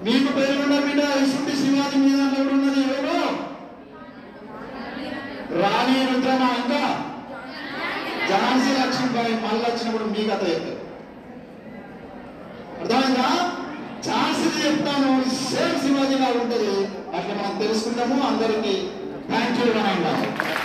B: మీకు పేరున్న బిడ్డ ఇసుంటి శివాజీ మీద ఎవరు ఉన్నది? ఎవరు? రాణి రుద్రమ ఇంకా? ఝాన్సీ లక్ష్మీబాయి మళ్ళీ వచ్చినప్పుడు మీ కథ చెప్తారు అర్థమైందా? ఝాన్సీ చెప్తాను సేమ్ శివాజీ లాగా ఉంటుంది. అట్లా మనం తెలుసుకుందాము. అందరికీ థ్యాంక్ యూ రాయండి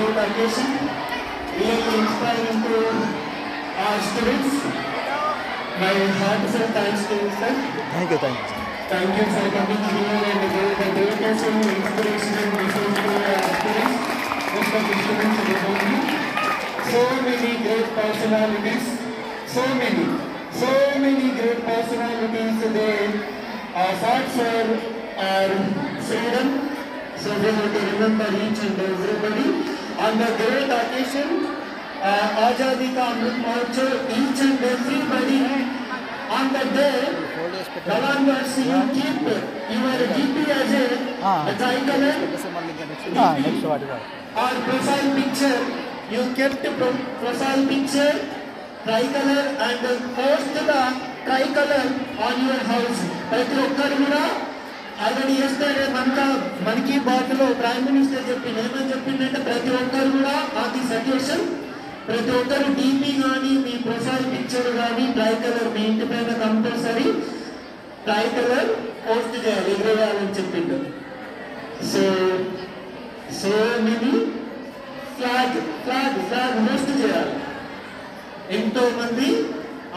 D: great occasion. Really inspiring to our students. My heartfelt thanks to you, sir.
C: Thank you, thank you.
D: Thank you for coming here and giving the great lesson, to our students, most of the students in the country. So many great personalities, so many, so many great personalities today. Our thoughts are, are freedom, so we have to remember each and everybody On the great occasion, uh, Azadi Ka Amrit Mahotsav, each and everybody on the day Galan you keep your DP as a,
C: Ah.
D: a tricolor
C: next వాటి కాదు
D: or profile picture. You kept pro- profile picture, tricolor and post the tricolor on your house. ప్రతి ఒక్కరు కూడా already చేస్తే మనక మనకి బాటలో prime minister చెప్పింది ఏమని చెప్పిందంటే ప్రతి ఒక్కరు కూడా అది సజెషన్. ప్రతి ఒక్కరు టీపీ కానీ మీ ప్రొఫైల్ పిక్చర్ కానీ ట్రైకలర్ మీ ఇంటి పైన కంపల్సరీ ట్రైకలర్ పోస్ట్ చేయాలి ఎగరవేయాలని చెప్పిండు. So so many flag flag flag host చేయాలి. ఎంతో మంది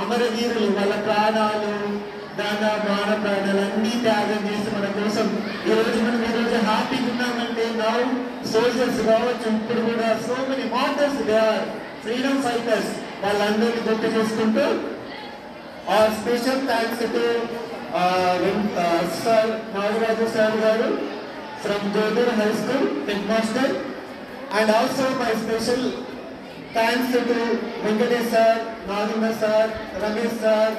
D: అమరవీరులు వాళ్ళ ప్రాణాలు దాదా మాన ప్రాణాలన్నీ త్యాగం చేసి మన కోసం ఈ రోజు మనం ఈ రోజు హ్యాపీగా ఉన్నామంటే నౌ సోల్జర్స్ కావచ్చు. ఇప్పుడు కూడా so many martyrs they are freedom fighters వాళ్ళందరినీ గుర్తు చేసుకుంటూ ఆ special thanks to sir Nagaraju sir garu from Jodur high school head master and also my special thanks to Venkatesh sir Naganna sir Ramesh sir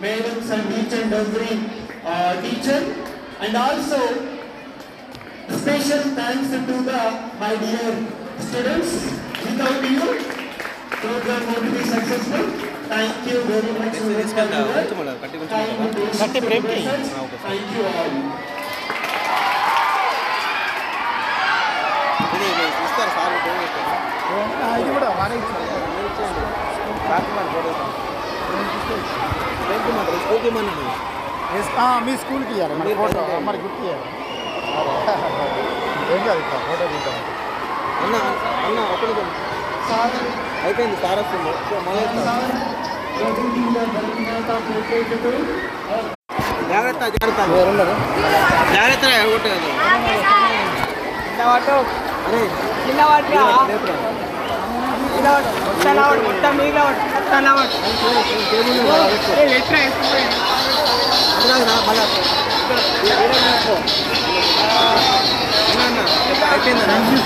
D: madams and each and every uh, teacher. And also special thanks to the my dear students. Without you program won't be successful. Thank you very much thank you all.
B: ಇದು ಕೂಡ ವಾಣಿಜ್ಯ మీ స్కూల్కి ఇవ్వాలి మరి photo మరి గుర్తు ఇవ్వాలి ఏం కాదు ఇక్కడ ఫోటో తీద్దాం.
C: అన్న అన్న ఒక నిమిషం
D: Father,
C: అయిపోయింది సార్ వస్తుంది. మళ్ళీ
D: Father, presenting the Bharatanath portrait
C: తలావడు మొత్తం మిగిలవడు తలావడు ఎట్లా అయిపోయింది